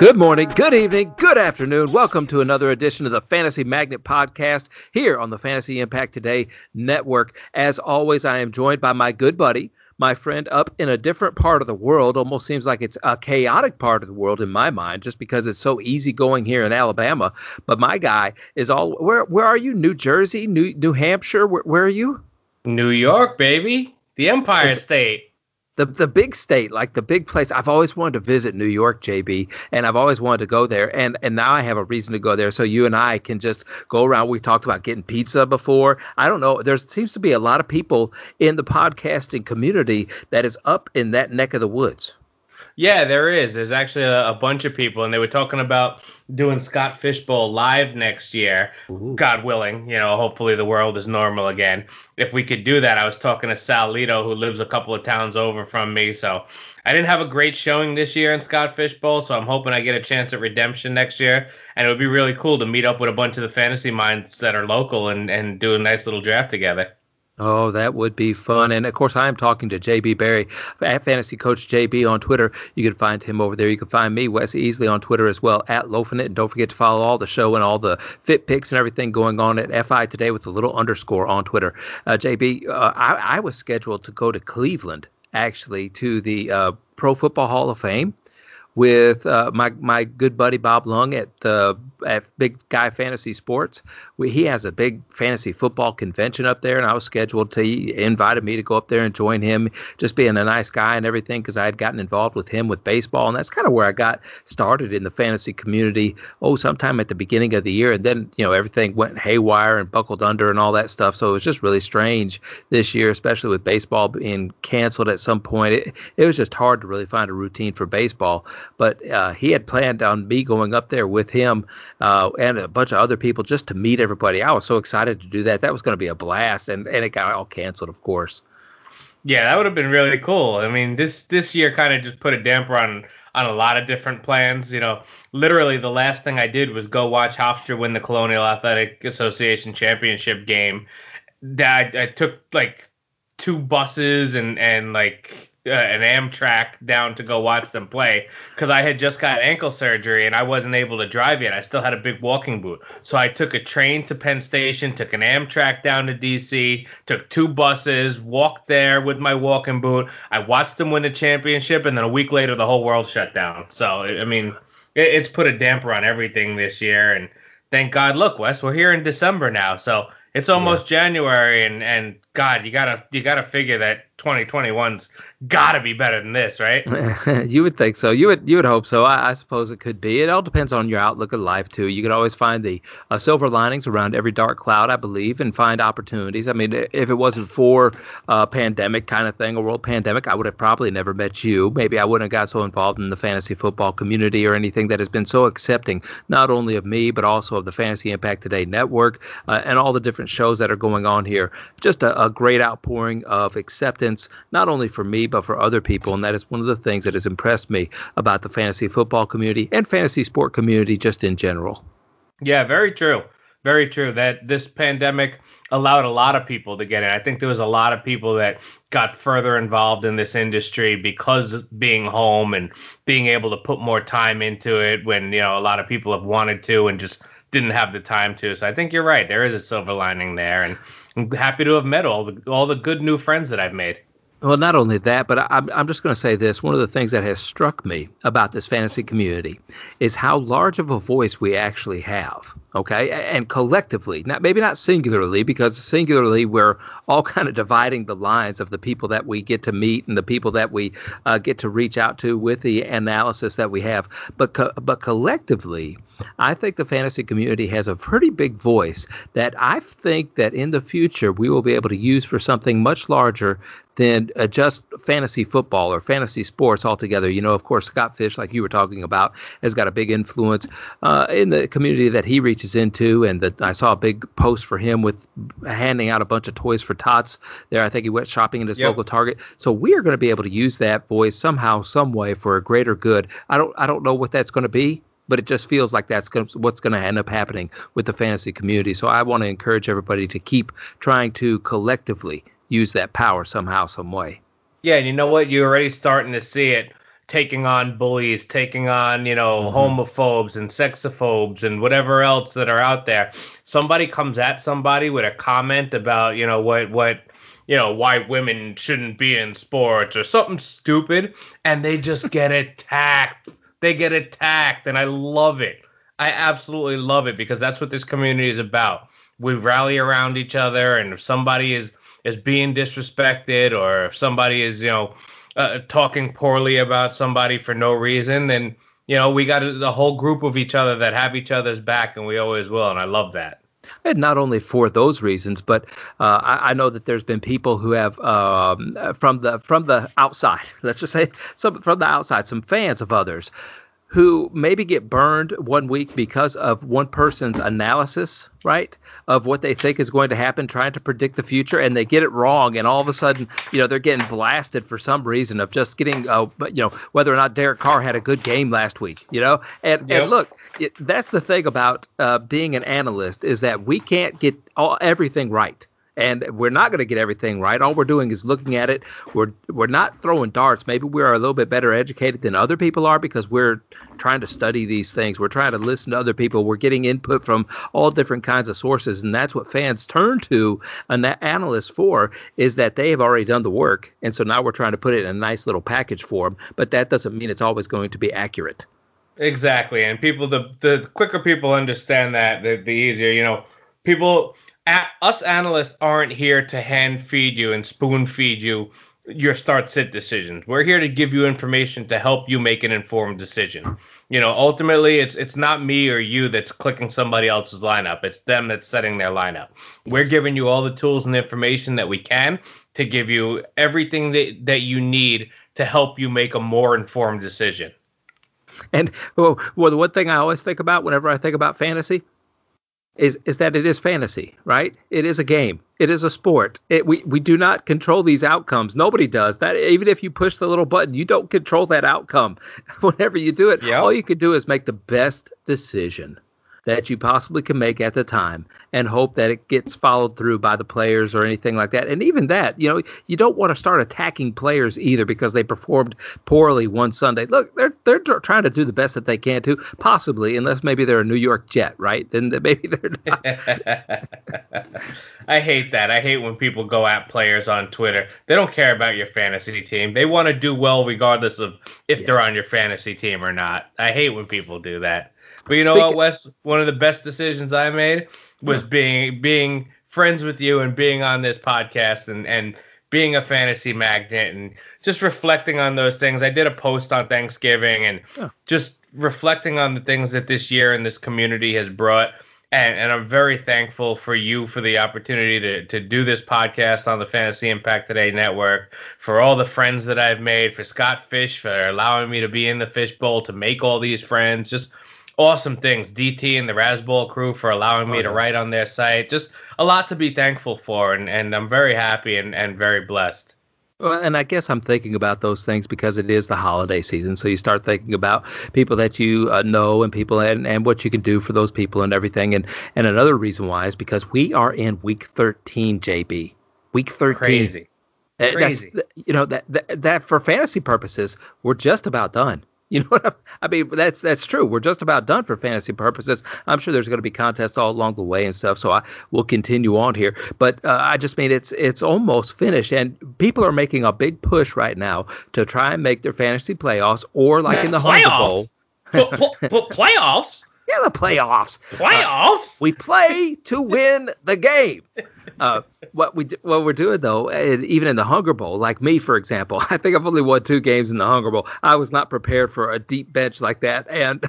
Good morning, good evening, good afternoon. Welcome to another edition of the Fantasy Magnet Podcast here on the Fantasy Impact Today Network. As always, I am joined by my good buddy, my friend up in a different part of the world. Almost seems like it's a chaotic part of the world in my mind, just because it's so easy going here in Alabama. But my guy is all where? Where are you? New Jersey, New New Hampshire? Where, where are you? New York, baby, the Empire State the the big state, like the big place. I've always wanted to visit New York, JB, and I've always wanted to go there. And and now I have a reason to go there. So you and I can just go around. We talked about getting pizza before. I don't know. There seems to be a lot of people in the podcasting community that is up in that neck of the woods. Yeah, there is. There's actually a, a bunch of people, and they were talking about doing Scott Fishbowl live next year, Ooh. God willing. You know, hopefully the world is normal again. If we could do that, I was talking to Sal Lito, who lives a couple of towns over from me. So I didn't have a great showing this year in Scott Fishbowl, so I'm hoping I get a chance at redemption next year. And it would be really cool to meet up with a bunch of the fantasy minds that are local and, and do a nice little draft together. Oh, that would be fun. And of course, I am talking to JB Berry, at Fantasy Coach JB on Twitter. You can find him over there. You can find me, Wes Easley, on Twitter as well, at Loafing It. And don't forget to follow all the show and all the fit picks and everything going on at FI today with a little underscore on Twitter. Uh, JB, uh, I, I, was scheduled to go to Cleveland, actually, to the uh, Pro Football Hall of Fame with uh, my my good buddy Bob Lung at the at Big Guy Fantasy Sports. We, he has a big fantasy football convention up there, and I was scheduled to. He invited me to go up there and join him, just being a nice guy and everything, because I had gotten involved with him with baseball, and that's kind of where I got started in the fantasy community. Oh, sometime at the beginning of the year, and then you know everything went haywire and buckled under and all that stuff. So it was just really strange this year, especially with baseball being canceled at some point. It it was just hard to really find a routine for baseball. But uh, he had planned on me going up there with him uh, and a bunch of other people just to meet everybody. I was so excited to do that. That was going to be a blast, and and it got all canceled, of course. Yeah, that would have been really cool. I mean, this this year kind of just put a damper on on a lot of different plans. You know, literally the last thing I did was go watch Hofstra win the Colonial Athletic Association championship game. That I, I took like two buses and and like uh, an Amtrak down to go watch them play because I had just got ankle surgery and I wasn't able to drive yet. I still had a big walking boot. So I took a train to Penn Station, took an Amtrak down to DC, took two buses, walked there with my walking boot. I watched them win the championship, and then a week later, the whole world shut down. So, I mean, it, it's put a damper on everything this year. And thank God, look, Wes, we're here in December now. So it's almost yeah. January, and, and God, you gotta you gotta figure that 2021's got to be better than this, right? you would think so. You would you would hope so. I, I, suppose it could be. It all depends on your outlook of life too. You could always find the uh, silver linings around every dark cloud, I believe, and find opportunities. I mean, if it wasn't for a uh, pandemic kind of thing, a world pandemic, I would have probably never met you. Maybe I wouldn't have got so involved in the fantasy football community or anything that has been so accepting, not only of me but also of the Fantasy Impact Today network uh, and all the different shows that are going on here. Just a, a great outpouring of acceptance, not only for me but for other people. And that is one of the things that has impressed me about the fantasy football community and fantasy sport community just in general. Yeah, very true. Very true. That this pandemic allowed a lot of people to get in. I think there was a lot of people that got further involved in this industry because being home and being able to put more time into it when, you know, a lot of people have wanted to and just didn't have the time to. So I think you're right. There is a silver lining there and I'm happy to have met all the all the good new friends that I've made. Well, not only that, but I'm, I'm just going to say this. One of the things that has struck me about this fantasy community is how large of a voice we actually have. Okay, and collectively, not maybe not singularly, because singularly we're all kind of dividing the lines of the people that we get to meet and the people that we uh, get to reach out to with the analysis that we have. But co- but collectively, I think the fantasy community has a pretty big voice that I think that in the future we will be able to use for something much larger than uh, just fantasy football or fantasy sports altogether. You know, of course, Scott Fish, like you were talking about, has got a big influence uh, in the community that he reaches into. And that I saw a big post for him with handing out a bunch of toys for tots there. I think he went shopping in his yep. local Target. So we are going to be able to use that voice somehow, some way for a greater good. I don't, I don't know what that's going to be but it just feels like that's gonna, what's going to end up happening with the fantasy community. So I want to encourage everybody to keep trying to collectively use that power somehow, some way. Yeah, and you know what? You're already starting to see it. Taking on bullies, taking on, you know, mm-hmm. homophobes and sexophobes and whatever else that are out there. Somebody comes at somebody with a comment about, you know, what what you know, why women shouldn't be in sports or something stupid and they just get attacked. They get attacked and I love it. I absolutely love it because that's what this community is about. We rally around each other and if somebody is is being disrespected or if somebody is, you know, uh, talking poorly about somebody for no reason, then you know we got the whole group of each other that have each other's back, and we always will, and I love that. And not only for those reasons, but uh, I, I, know that there's been people who have um, from the from the outside. Let's just say some from the outside, some fans of others who maybe get burned one week because of one person's analysis, right, of what they think is going to happen, trying to predict the future, and they get it wrong, and all of a sudden, you know, they're getting blasted for some reason of just getting, uh, you know, whether or not Derek Carr had a good game last week, you know, and yep. and look, it, that's the thing about uh, being an analyst is that we can't get all everything right and we're not going to get everything right. All we're doing is looking at it. We're we're not throwing darts. Maybe we are a little bit better educated than other people are because we're trying to study these things. We're trying to listen to other people. We're getting input from all different kinds of sources, and that's what fans turn to an analyst for. Is that they have already done the work, and so now we're trying to put it in a nice little package for them. But that doesn't mean it's always going to be accurate. Exactly, and people the the quicker people understand that, the, the easier. You know, people us analysts aren't here to hand feed you and spoon feed you your start sit decisions. We're here to give you information to help you make an informed decision. You know, ultimately it's it's not me or you that's clicking somebody else's lineup. It's them that's setting their lineup. We're giving you all the tools and information that we can to give you everything that, that you need to help you make a more informed decision. And well, well, the one thing I always think about whenever I think about fantasy is is that it is fantasy, right? It is a game. It is a sport. It, we we do not control these outcomes. Nobody does that. Even if you push the little button, you don't control that outcome. Whenever you do it, yep. all you can do is make the best decision that you possibly can make at the time and hope that it gets followed through by the players or anything like that. And even that, you know, you don't want to start attacking players either because they performed poorly one Sunday. Look, they're they're trying to do the best that they can to, possibly, unless maybe they're a New York Jet, right? Then maybe they're not. I hate that. I hate when people go at players on Twitter. They don't care about your fantasy team. They want to do well regardless of if yes. they're on your fantasy team or not. I hate when people do that. But you know Speaking, what, Wes? One of the best decisions I made was yeah. being being friends with you and being on this podcast and and being a fantasy magnet and just reflecting on those things. I did a post on Thanksgiving and yeah. just reflecting on the things that this year and this community has brought. And, and, I'm very thankful for you for the opportunity to, to do this podcast on the Fantasy Impact Today network, for all the friends that I've made, for Scott Fish for allowing me to be in the fishbowl, to make all these friends, just awesome things. DT and the Razzball crew for allowing me oh, yeah. to write on their site. Just a lot to be thankful for, and, and I'm very happy and, and very blessed. Well, and I guess I'm thinking about those things because it is the holiday season. So you start thinking about people that you uh, know and people and, and what you can do for those people and everything. And, and another reason why is because we are in week 13, JB. Week 13. Crazy. Crazy. That's, you know, that, that, that for fantasy purposes, we're just about done. You know what I, mean? That's that's true. We're just about done for fantasy purposes. I'm sure there's going to be contests all along the way and stuff. So I will continue on here. But uh, I just mean it's it's almost finished, and people are making a big push right now to try and make their fantasy playoffs, or like in the Hunger Bowl. playoffs. Yeah, the playoffs. Playoffs. Uh, we play to win the game. Uh, what we what we're doing though, even in the Hunger Bowl, like me for example, I think I've only won two games in the Hunger Bowl. I was not prepared for a deep bench like that, and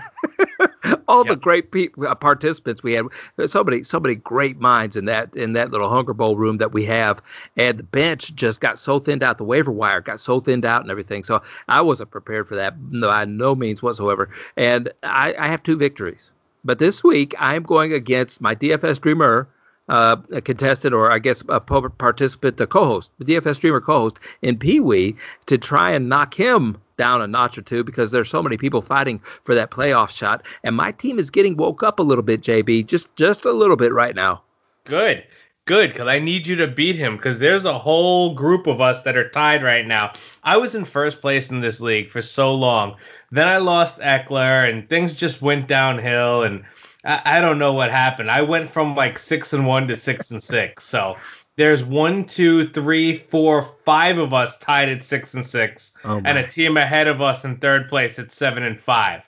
all yep. the great uh, participants we had, so many so many great minds in that in that little Hunger Bowl room that we have, and the bench just got so thinned out, the waiver wire got so thinned out and everything. So I wasn't prepared for that no, by no means whatsoever, and I, I have two victories. But this week I'm going against my DFS Dreamer uh, a contestant or I guess a participant, a co-host, the DFS streamer co-host in Pee Wee to try and knock him down a notch or two because there's so many people fighting for that playoff shot, and my team is getting woke up a little bit, JB, just just a little bit right now. Good. good because I need you to beat him because there's a whole group of us that are tied right now. I was in first place in this league for so long. Then I lost Ekeler and things just went downhill and I, I don't know what happened. I went from like six and one to six and six. So there's one, two, three, four, five of us tied at six and six, Oh, and a team ahead of us in third place at seven and five.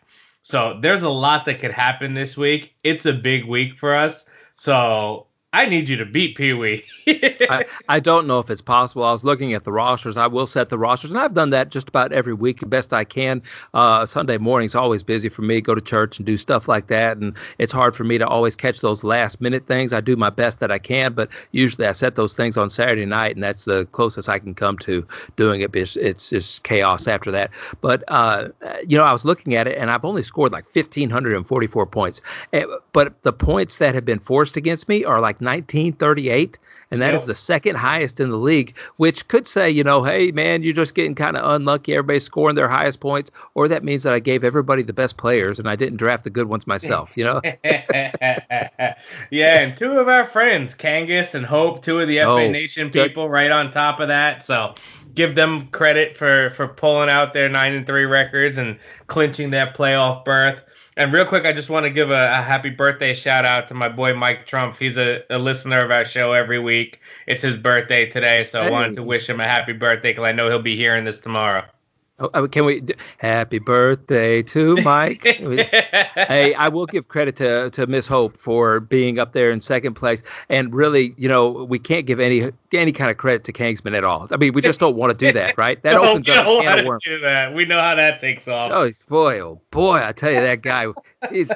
So there's a lot that could happen this week. It's a big week for us. So I need you to beat Pee Wee. I, I don't know if it's possible. I was looking at the rosters. I will set the rosters, and I've done that just about every week, best I can. Uh, Sunday morning's always busy for me. Go to church and do stuff like that, and it's hard for me to always catch those last minute things. I do my best that I can, but usually I set those things on Saturday night, and that's the closest I can come to doing it. It's, it's just chaos after that. But uh, you know, I was looking at it, and I've only scored like 1,544 points. Eh, But the points that have been forced against me are like 1938 and that is the second highest in the league, which could say, you know, hey man, you're just getting kind of unlucky. Everybody's scoring their highest points, or that means that I gave everybody the best players and I didn't draft the good ones myself. You know, yeah, and two of our friends, Kangas and Hope, two of the FA Oh, Nation good. people, right on top of that. So give them credit for for pulling out their nine and three records and clinching that playoff berth. And real quick, I just want to give a, a happy birthday shout out to my boy Mike Trump. He's a, a listener of our show every week. It's his birthday today, so I wanted to wish him a happy birthday because I know he'll be hearing this tomorrow. Oh, uh, can we? Happy birthday to Mike. hey, I will give credit to to Miss Hope for being up there in second place, and really, you know, we can't give any any kind of credit to Kingsman at all. I mean, we just don't want to do that, right? That No, opens up a can of worms. do that. We know how that takes off. Oh boy, oh boy! I tell you, that guy, he's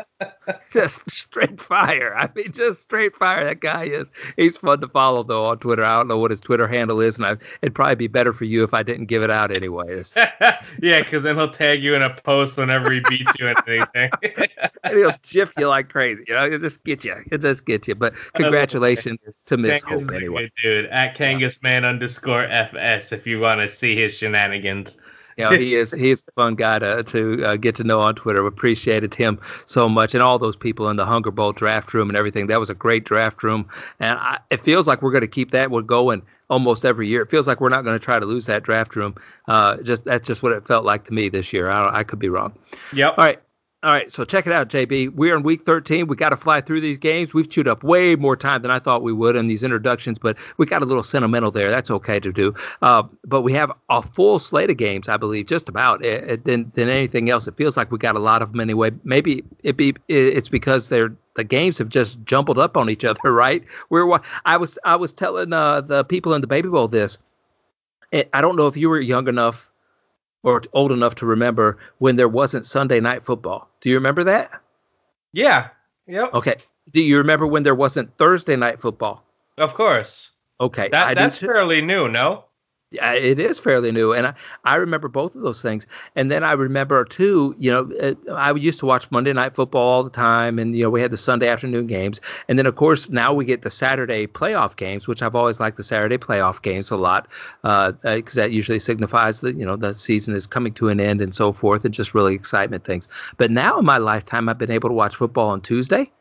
just straight fire. I mean, just straight fire. That guy is. He's fun to follow though on Twitter. I don't know what his Twitter handle is, and I, it'd probably be better for you if I didn't give it out anyways. yeah, because then he'll tag you in a post whenever he beats you in anything. and he'll jiff you like crazy. You know, it'll just get you. It'll just get you. But congratulations to Miss Hope anyway. dude. At Kangasman underscore FS if you want to see his shenanigans. You know, he is he's a fun guy to to uh, get to know on Twitter. Appreciated him so much, and all those people in the Hunger Bowl draft room and everything. That was a great draft room, and I, it feels like we're going to keep that one going almost every year. It feels like we're not going to try to lose that draft room. Uh, just that's just what it felt like to me this year. I, I could be wrong. Yep. All right. All right, so check it out, JB. We're in week 13. We got to fly through these games. We've chewed up way more time than I thought we would in these introductions, but we got a little sentimental there. That's okay to do. Uh, but we have a full slate of games, I believe, just about eh, eh, than than anything else. It feels like we got a lot of them anyway. Maybe it be it's because they're the games have just jumbled up on each other, right? We're I was I was telling uh, the people in the Baby Bowl this. Eh, I don't know if you were young enough or old enough to remember when there wasn't Sunday night football. Do you remember that? Yeah. Yep. Okay. Do you remember when there wasn't Thursday night football? Of course. Okay. That that's fairly new, no? It is fairly new, and I, I remember both of those things. And then I remember too, you know, uh, I used to watch Monday Night Football all the time, and you know, we had the Sunday afternoon games, and then of course now we get the Saturday playoff games, which I've always liked the Saturday playoff games a lot, because uh, uh that usually signifies that you know the season is coming to an end and so forth, and just really excitement things. But now in my lifetime, I've been able to watch football on Tuesday.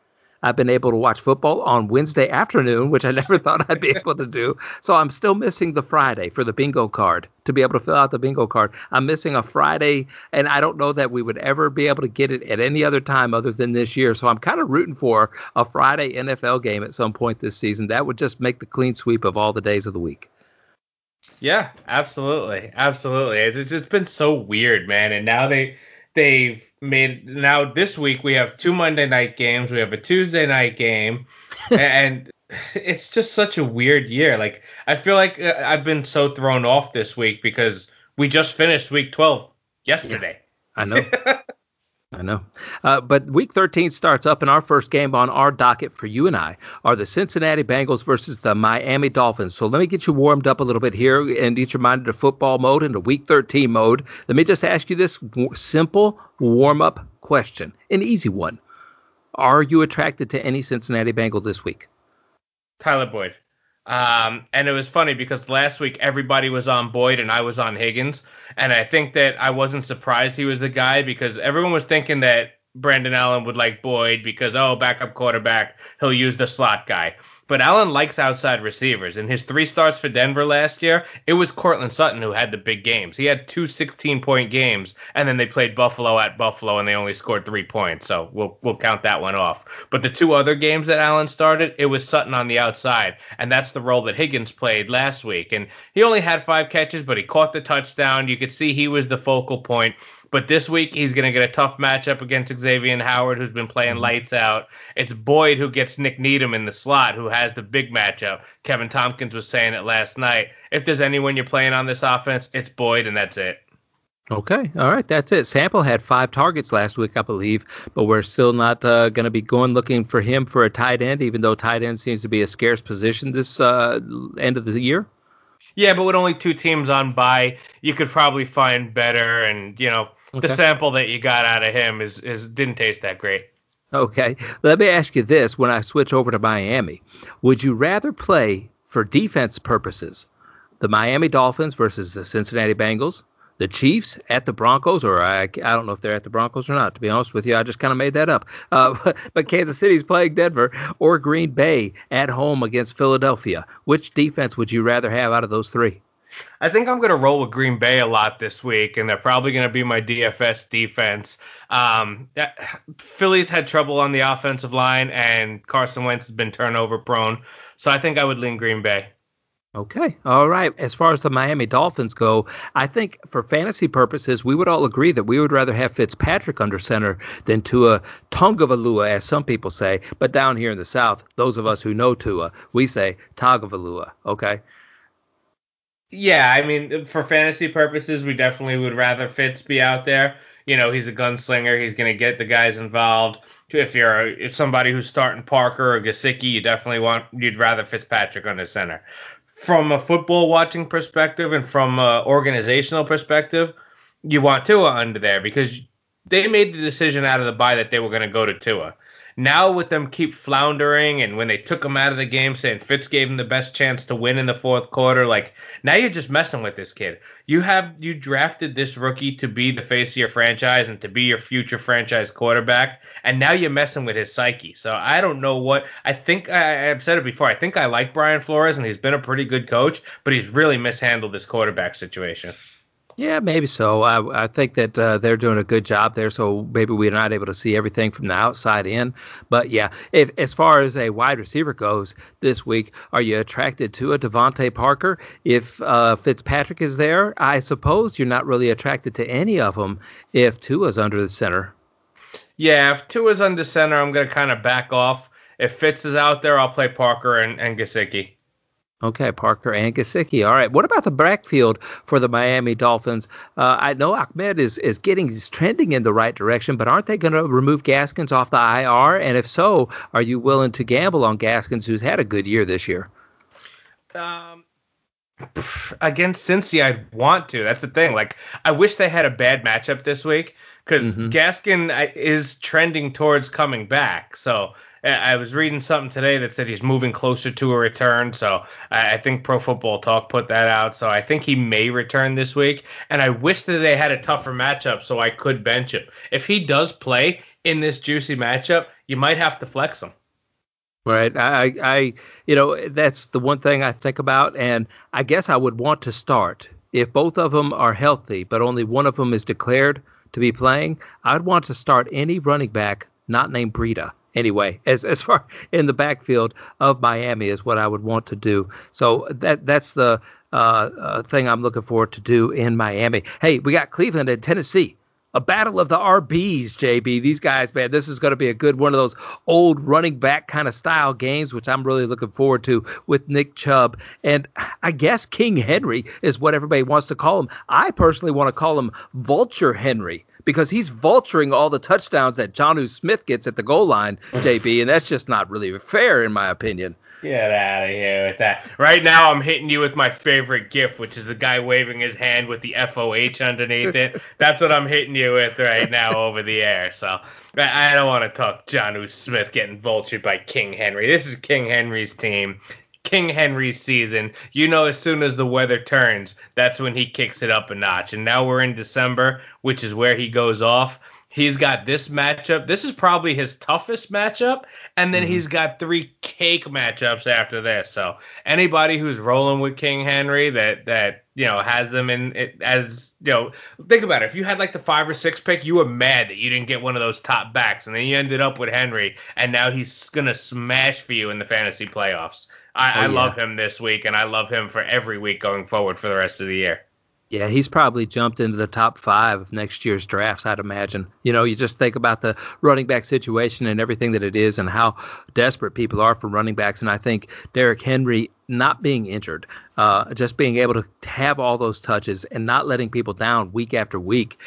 I've been able to watch football on Wednesday afternoon, which I never thought I'd be able to do. So I'm still missing the Friday for the bingo card to be able to fill out the bingo card. I'm missing a Friday, and I don't know that we would ever be able to get it at any other time other than this year. So I'm kind of rooting for a Friday NFL game at some point this season. That would just make the clean sweep of all the days of the week. Yeah, absolutely, absolutely. It's it's just been so weird, man. And now they they've made now this week we have two Monday night games, we have a Tuesday night game, and it's just such a weird year. Like I feel like uh, I've been so thrown off this week because we just finished week twelve yesterday. I know. I know. Uh, but week 13 starts up, and our first game on our docket for you and I are the Cincinnati Bengals versus the Miami Dolphins. So let me get you warmed up a little bit here and get your mind into football mode, and into week 13 mode. Let me just ask you this simple warm up question, an easy one. Are you attracted to any Cincinnati Bengal this week? Tyler Boyd. Um, and it was funny because last week everybody was on Boyd and I was on Higgins. And I think that I wasn't surprised he was the guy because everyone was thinking that Brandon Allen would like Boyd because, oh, backup quarterback, he'll use the slot guy. But Allen likes outside receivers. In his three starts for Denver last year, it was Courtland Sutton who had the big games. He had two 16 point games, and then they played Buffalo at Buffalo, and they only scored three points. So we'll we'll count that one off. But the two other games that Allen started, it was Sutton on the outside, and that's the role that Higgins played last week. And he only had five catches, but he caught the touchdown. You could see he was the focal point. But this week he's going to get a tough matchup against Xavier Howard, who's been playing mm-hmm. lights out. It's Boyd who gets Nik Needham in the slot, who has the big matchup. Kevin Tompkins was saying it last night. If there's anyone you're playing on this offense, it's Boyd, and that's it. Okay, all right, that's it. Sample had five targets last week, I believe, but we're still not uh, going to be going looking for him for a tight end, even though tight end seems to be a scarce position this uh, end of the year. Yeah, but with only two teams on by, you could probably find better, and you know Okay. The sample that you got out of him is, is didn't taste that great. Okay. Let me ask you this when I switch over to Miami. Would you rather play for defense purposes the Miami Dolphins versus the Cincinnati Bengals, the Chiefs at the Broncos, or I, I don't know if they're at the Broncos or not, to be honest with you. I just kind of made that up. Uh, but, but Kansas City's playing Denver or Green Bay at home against Philadelphia. Which defense would you rather have out of those three? I think I'm going to roll with Green Bay a lot this week, and they're probably going to be my DFS defense. Um, Philly's had trouble on the offensive line, and Carson Wentz has been turnover prone. So I think I would lean Green Bay. Okay. All right. As far as the Miami Dolphins go, I think for fantasy purposes, we would all agree that we would rather have Fitzpatrick under center than Tua Tongavalua, as some people say. But down here in the South, those of us who know Tua, we say Tagavalua. Okay. Yeah, I mean, uh, for fantasy purposes, we definitely would rather Fitz be out there. You know, he's a gunslinger. He's going to get the guys involved. If you're a, if somebody who's starting Parker or Gesicki, you definitely want you'd rather Fitzpatrick under center. From a football watching perspective and from a organizational perspective, you want Tua under there because they made the decision out of the bye that they were going to go to Tua. Now with them keep floundering and when they took him out of the game saying Fitz gave him the best chance to win in the fourth quarter, like now you're just messing with this kid. You have you drafted this rookie to be the face of your franchise and to be your future franchise quarterback, and now you're messing with his psyche. So I don't know what I think I, I've said it before. I think I like Brian Flores and he's been a pretty good coach, but he's really mishandled this quarterback situation. Yeah, maybe so. I, I think that uh, they're doing a good job there, so maybe we're not able to see everything from the outside in. But yeah, if, as far as a wide receiver goes this week, are you attracted to a DeVante Parker? If uh, Fitzpatrick is there, I suppose you're not really attracted to any of them if Tua's under the center. Yeah, if Tua's under center, I'm going to kind of back off. If Fitz is out there, I'll play Parker and, and Gesicki. Okay, Parker and Gesicki. All right. What about the backfield for the Miami Dolphins? Uh, I know Ahmed is, is getting is trending in the right direction, but aren't they going to remove Gaskins off the IR? And if so, are you willing to gamble on Gaskins, who's had a good year this year? Um, against Cincy, I want to. That's the thing. Like, I wish they had a bad matchup this week because mm-hmm. Gaskin is trending towards coming back. So I was reading something today that said he's moving closer to a return. So I think Pro Football Talk put that out. So I think he may return this week. And I wish that they had a tougher matchup so I could bench him. If he does play in this juicy matchup, you might have to flex him. Right. I, I, you know, that's the one thing I think about. And I guess I would want to start if both of them are healthy, but only one of them is declared to be playing. I'd want to start any running back not named Breida anyway, as as far in the backfield of Miami is what I would want to do. So that that's the uh, uh, thing I'm looking forward to do in Miami. Hey, we got Cleveland and Tennessee. A battle of the RBs, JB. These guys, man, this is going to be a good one of those old running back kind of style games, which I'm really looking forward to with Nick Chubb. And I guess King Henry is what everybody wants to call him. I personally want to call him Vulture Henry because he's vulturing all the touchdowns that Jonnu Smith gets at the goal line, JB, and that's just not really fair in my opinion. Get out of here with that. Right now, I'm hitting you with my favorite GIF, which is the guy waving his hand with the FOH underneath it. That's what I'm hitting you with right now over the air. So I don't want to talk Jonnu Smith getting vultured by King Henry. This is King Henry's team. King Henry's season. You know, as soon as the weather turns, that's when he kicks it up a notch. And now we're in December, which is where he goes off. He's got this matchup. This is probably his toughest matchup, and then mm-hmm. he's got three cake matchups after this. So anybody who's rolling with King Henry that that you know has them in it as you know think about it. If you had like the five or six pick, you were mad that you didn't get one of those top backs, and then you ended up with Henry, and now he's gonna smash for you in the fantasy playoffs. I, oh, I yeah. love him this week, and I love him for every week going forward for the rest of the year. Yeah, he's probably jumped into the top five of next year's drafts, I'd imagine. You know, you just think about the running back situation and everything that it is and how desperate people are for running backs. And I think Derrick Henry not being injured, uh, just being able to have all those touches and not letting people down week after week,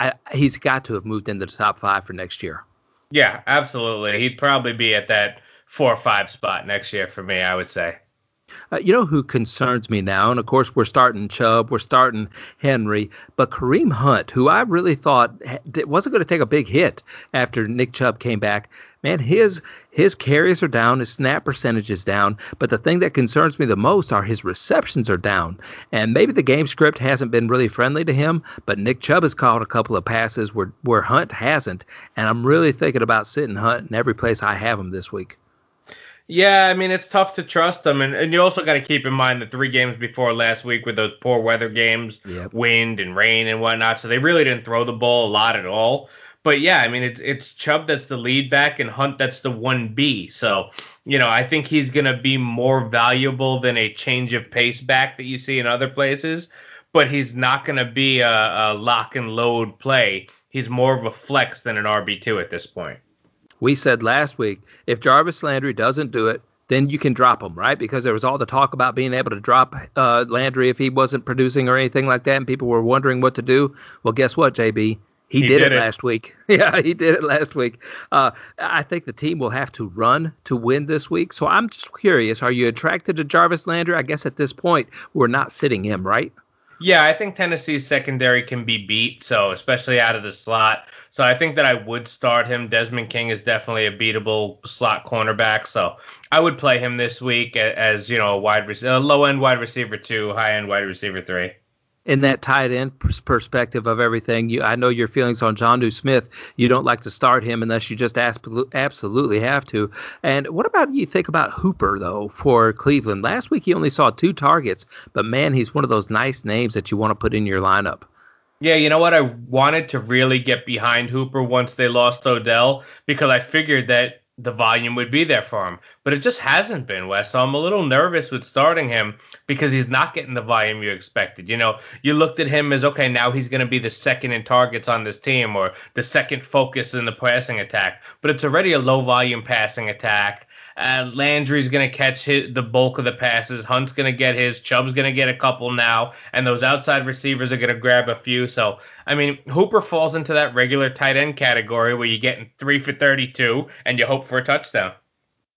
I, he's got to have moved into the top five for next year. Yeah, absolutely. He'd probably be at that four or five spot next year for me, I would say. Uh, you know who concerns me now? And of course, we're starting Chubb, we're starting Henry, but Kareem Hunt, who I really thought wasn't going to take a big hit after Nick Chubb came back. Man, his his carries are down, his snap percentage is down, but the thing that concerns me the most are his receptions are down. And maybe the game script hasn't been really friendly to him, but Nick Chubb has caught a couple of passes where where Hunt hasn't, and I'm really thinking about sitting Hunt in every place I have him this week. Yeah, I mean it's tough to trust them, and, and you also got to keep in mind the three games before last week with those poor weather games, yep. wind and rain and whatnot. So they really didn't throw the ball a lot at all. But yeah, I mean it's it's Chubb that's the lead back and Hunt that's the one B. So you know I think he's gonna be more valuable than a change of pace back that you see in other places. But he's not gonna be a, a lock and load play. He's more of a flex than an RB two at this point we said last week if Jarvis Landry doesn't do it, then you can drop him, right? Because there was all the talk about being able to drop uh, Landry if he wasn't producing or anything like that, and people were wondering what to do. Well, guess what, JB? He, he did, did, it, last week. yeah, he did it last week. Uh, I think the team will have to run to win this week. So I'm just curious: Are you attracted to Jarvis Landry? I guess at this point we're not sitting him, right? Yeah, I think Tennessee's secondary can be beat. So especially out of the slot. So I think that I would start him. Desmond King is definitely a beatable slot cornerback. So I would play him this week as, you know, a wide receiver, low end wide receiver two, high end wide receiver three. In that tight end perspective of everything, you I know your feelings on John Jonnu Smith. You don't like to start him unless you just absolutely have to. And what about you think about Hooper though for Cleveland? Last week he only saw two targets, but man, he's one of those nice names that you want to put in your lineup. Yeah, you know what? I wanted to really get behind Hooper once they lost Odell because I figured that the volume would be there for him. But it just hasn't been, Wes. So I'm a little nervous with starting him because he's not getting the volume you expected. You know, you looked at him as okay, now he's going to be the second in targets on this team or the second focus in the passing attack. But it's already a low volume passing attack. Uh, Landry's going to catch his, the bulk of the passes. Hunt's going to get his. Chubb's going to get a couple now. And those outside receivers are going to grab a few. So, I mean, Hooper falls into that regular tight end category where you're getting three for 32 and you hope for a touchdown.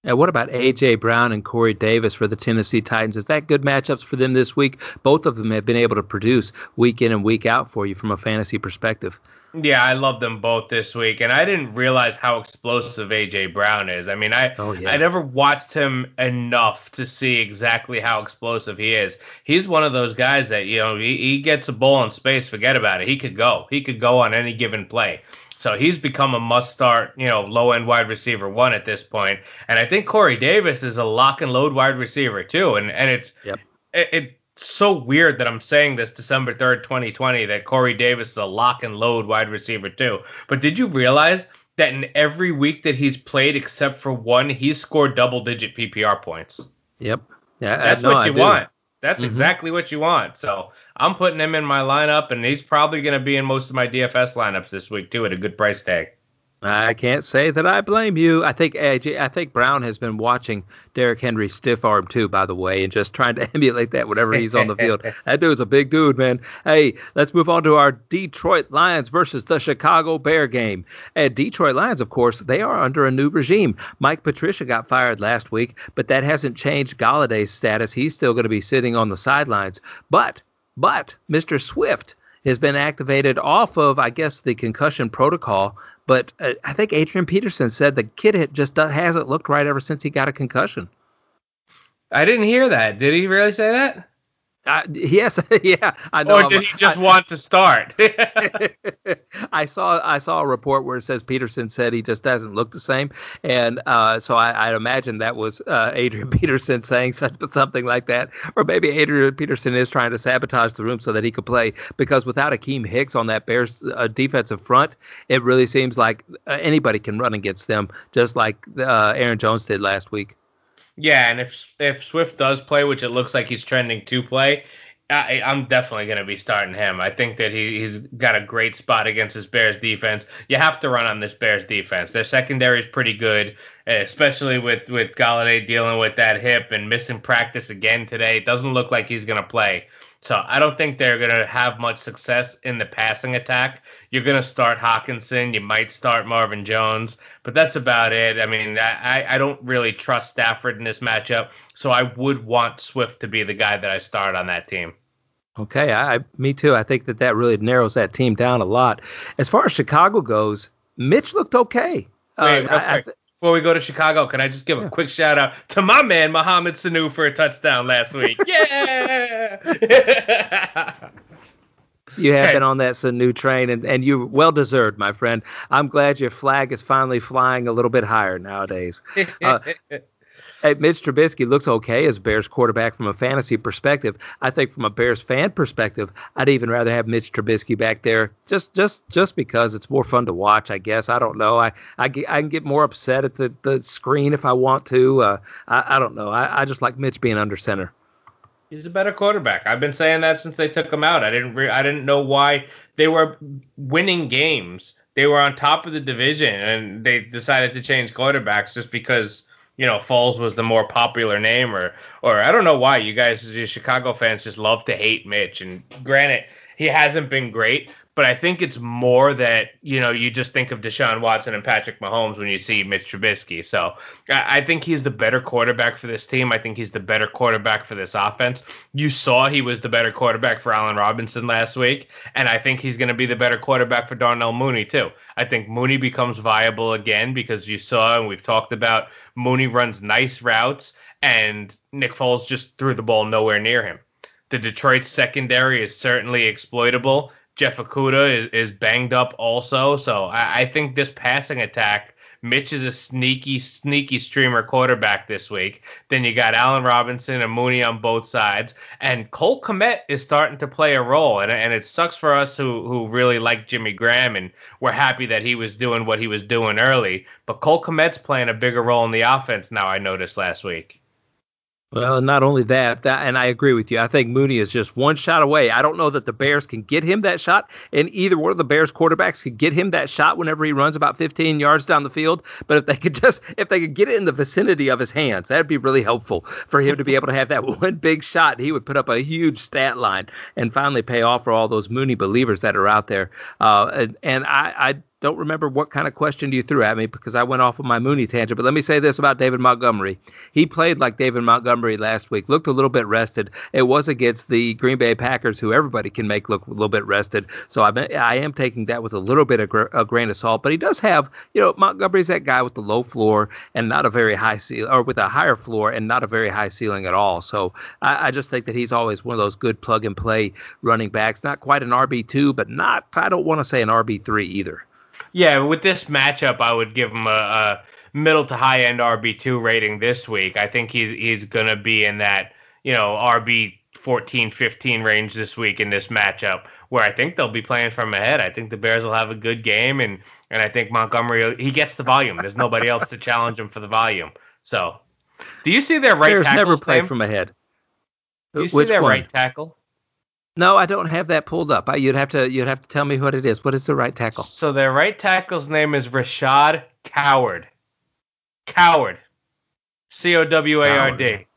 And what about A.J. Brown and Corey Davis for the Tennessee Titans? Is that good matchups for them this week? Both of them have been able to produce week in and week out for you from a fantasy perspective. Yeah, I love them both this week, and I didn't realize how explosive AJ Brown is. I mean, I oh, yeah. I never watched him enough to see exactly how explosive he is. He's one of those guys that you know he, he gets a ball in space, forget about it. He could go. He could go on any given play. So he's become a must start, you know, low end wide receiver one at this point. And I think Corey Davis is a lock and load wide receiver too. And and it's yep. it, it so weird that I'm saying this December 3rd, 2020, that Corey Davis is a lock and load wide receiver too. But did you realize that in every week that he's played except for one, he's scored double digit PPR points? Yep. Yeah, that's no, what you want. That's mm-hmm. exactly what you want. So I'm putting him in my lineup, and he's probably going to be in most of my DFS lineups this week too at a good price tag. I can't say that I blame you. I think eh, AJ, I think Brown has been watching Derrick Henry stiff arm too, by the way, and just trying to emulate that whenever he's on the field. that dude's a big dude, man. Hey, let's move on to our Detroit Lions versus the Chicago Bear game. At Detroit Lions, of course, they are under a new regime. Mike Patricia got fired last week, but that hasn't changed Golladay's status. He's still going to be sitting on the sidelines. But, but Mr. Swift has been activated off of, I guess, the concussion protocol but uh, I think Adrian Peterson said the kid just hasn't looked right ever since he got a concussion. I didn't hear that. Did he really say that? Uh, yes, yeah, I know. Or did he just I, want to start? I saw I saw a report where it says Peterson said he just doesn't look the same, and uh, so I, I imagine that was uh, Adrian Peterson saying something like that, or maybe Adrian Peterson is trying to sabotage the room so that he could play. Because without Akiem Hicks on that Bears uh, defensive front, it really seems like uh, anybody can run against them, just like uh, Aaron Jones did last week. Yeah, and if if Swift does play, which it looks like he's trending to play, I, am definitely going to be starting him. I think that he, he's got a great spot against this Bears defense. You have to run on this Bears defense. Their secondary is pretty good, especially with with Golladay dealing with that hip and missing practice again today. It doesn't look like he's going to play. So I don't think they're going to have much success in the passing attack. You're going to start Hockenson. You might start Marvin Jones, but that's about it. I mean, I, I don't really trust Stafford in this matchup, so I would want Swift to be the guy that I start on that team. Okay, I me too. I think that that really narrows that team down a lot. As far as Chicago goes, Mitch looked okay. Wait, uh, I, I th- before we go to Chicago, can I just give a quick shout out to my man Mohamed Sanu for a touchdown last week? Yeah. you have okay. been on that Sanu train, and, and you well deserved, my friend. I'm glad your flag is finally flying a little bit higher nowadays. Uh, Hey, Mitch Trubisky looks okay as Bears quarterback from a fantasy perspective. I think from a Bears fan perspective, I'd even rather have Mitch Trubisky back there just just just because it's more fun to watch. I guess I don't know. I I, I can get more upset at the, the screen if I want to. Uh, I I don't know. I, I just like Mitch being under center. He's a better quarterback. I've been saying that since they took him out. I didn't re- I didn't know why they were winning games. They were on top of the division, and they decided to change quarterbacks just because you know Foles was the more popular name, or or I don't know why you guys, you Chicago fans, just love to hate Mitch. And granted, he hasn't been great, but I think it's more that you know you just think of Deshaun Watson and Patrick Mahomes when you see Mitch Trubisky. So I, I think he's the better quarterback for this team. I think he's the better quarterback for this offense. You saw he was the better quarterback for Allen Robinson last week, and I think he's going to be the better quarterback for Darnell Mooney too. I think Mooney becomes viable again because you saw and we've talked about Mooney runs nice routes, and Nick Foles just threw the ball nowhere near him. The Detroit secondary is certainly exploitable. Jeff Okudah is, is banged up also, so I, I think this passing attack Mitch is a sneaky, sneaky streamer quarterback this week. Then you got Allen Robinson and Mooney on both sides, and Cole Kmet is starting to play a role. And and it sucks for us who who really like Jimmy Graham and we're happy that he was doing what he was doing early. But Cole Kmet's playing a bigger role in the offense now. I noticed last week. Well, not only that, that, and I agree with you. I think Mooney is just one shot away. I don't know that the Bears can get him that shot, and either one of the Bears quarterbacks could get him that shot whenever he runs about 15 yards down the field. But if they could just, if they could get it in the vicinity of his hands, that'd be really helpful for him to be able to have that one big shot. He would put up a huge stat line and finally pay off for all those Mooney believers that are out there. Uh, and, and I, I don't remember what kind of question you threw at me because I went off of my Mooney tangent. But let me say this about David Montgomery. He played like David Montgomery last week, looked a little bit rested. It was against the Green Bay Packers, who everybody can make look a little bit rested. So I'm, I am taking that with a little bit of gr- a grain of salt. But he does have, you know, Montgomery's that guy with the low floor and not a very high ceiling, or with a higher floor and not a very high ceiling at all. So I, I just think that he's always one of those good plug and play running backs. Not quite an RB2, but not, I don't want to say an RB3 either. Yeah, with this matchup, I would give him a, a middle to high end RB two rating this week. I think he's he's gonna be in that you know RB 14, 15 range this week in this matchup, where I think they'll be playing from ahead. I think the Bears will have a good game, and and I think Montgomery he gets the volume. There's nobody else to challenge him for the volume. So, do you see their right Bears tackle? never play from ahead. Do you uh, see Which their one? right tackle? No, I don't have that pulled up. I, you'd have to you'd have to tell me what it is. What is the right tackle? So their right tackle's name is Rashaad Coward. Coward. C O W A R D.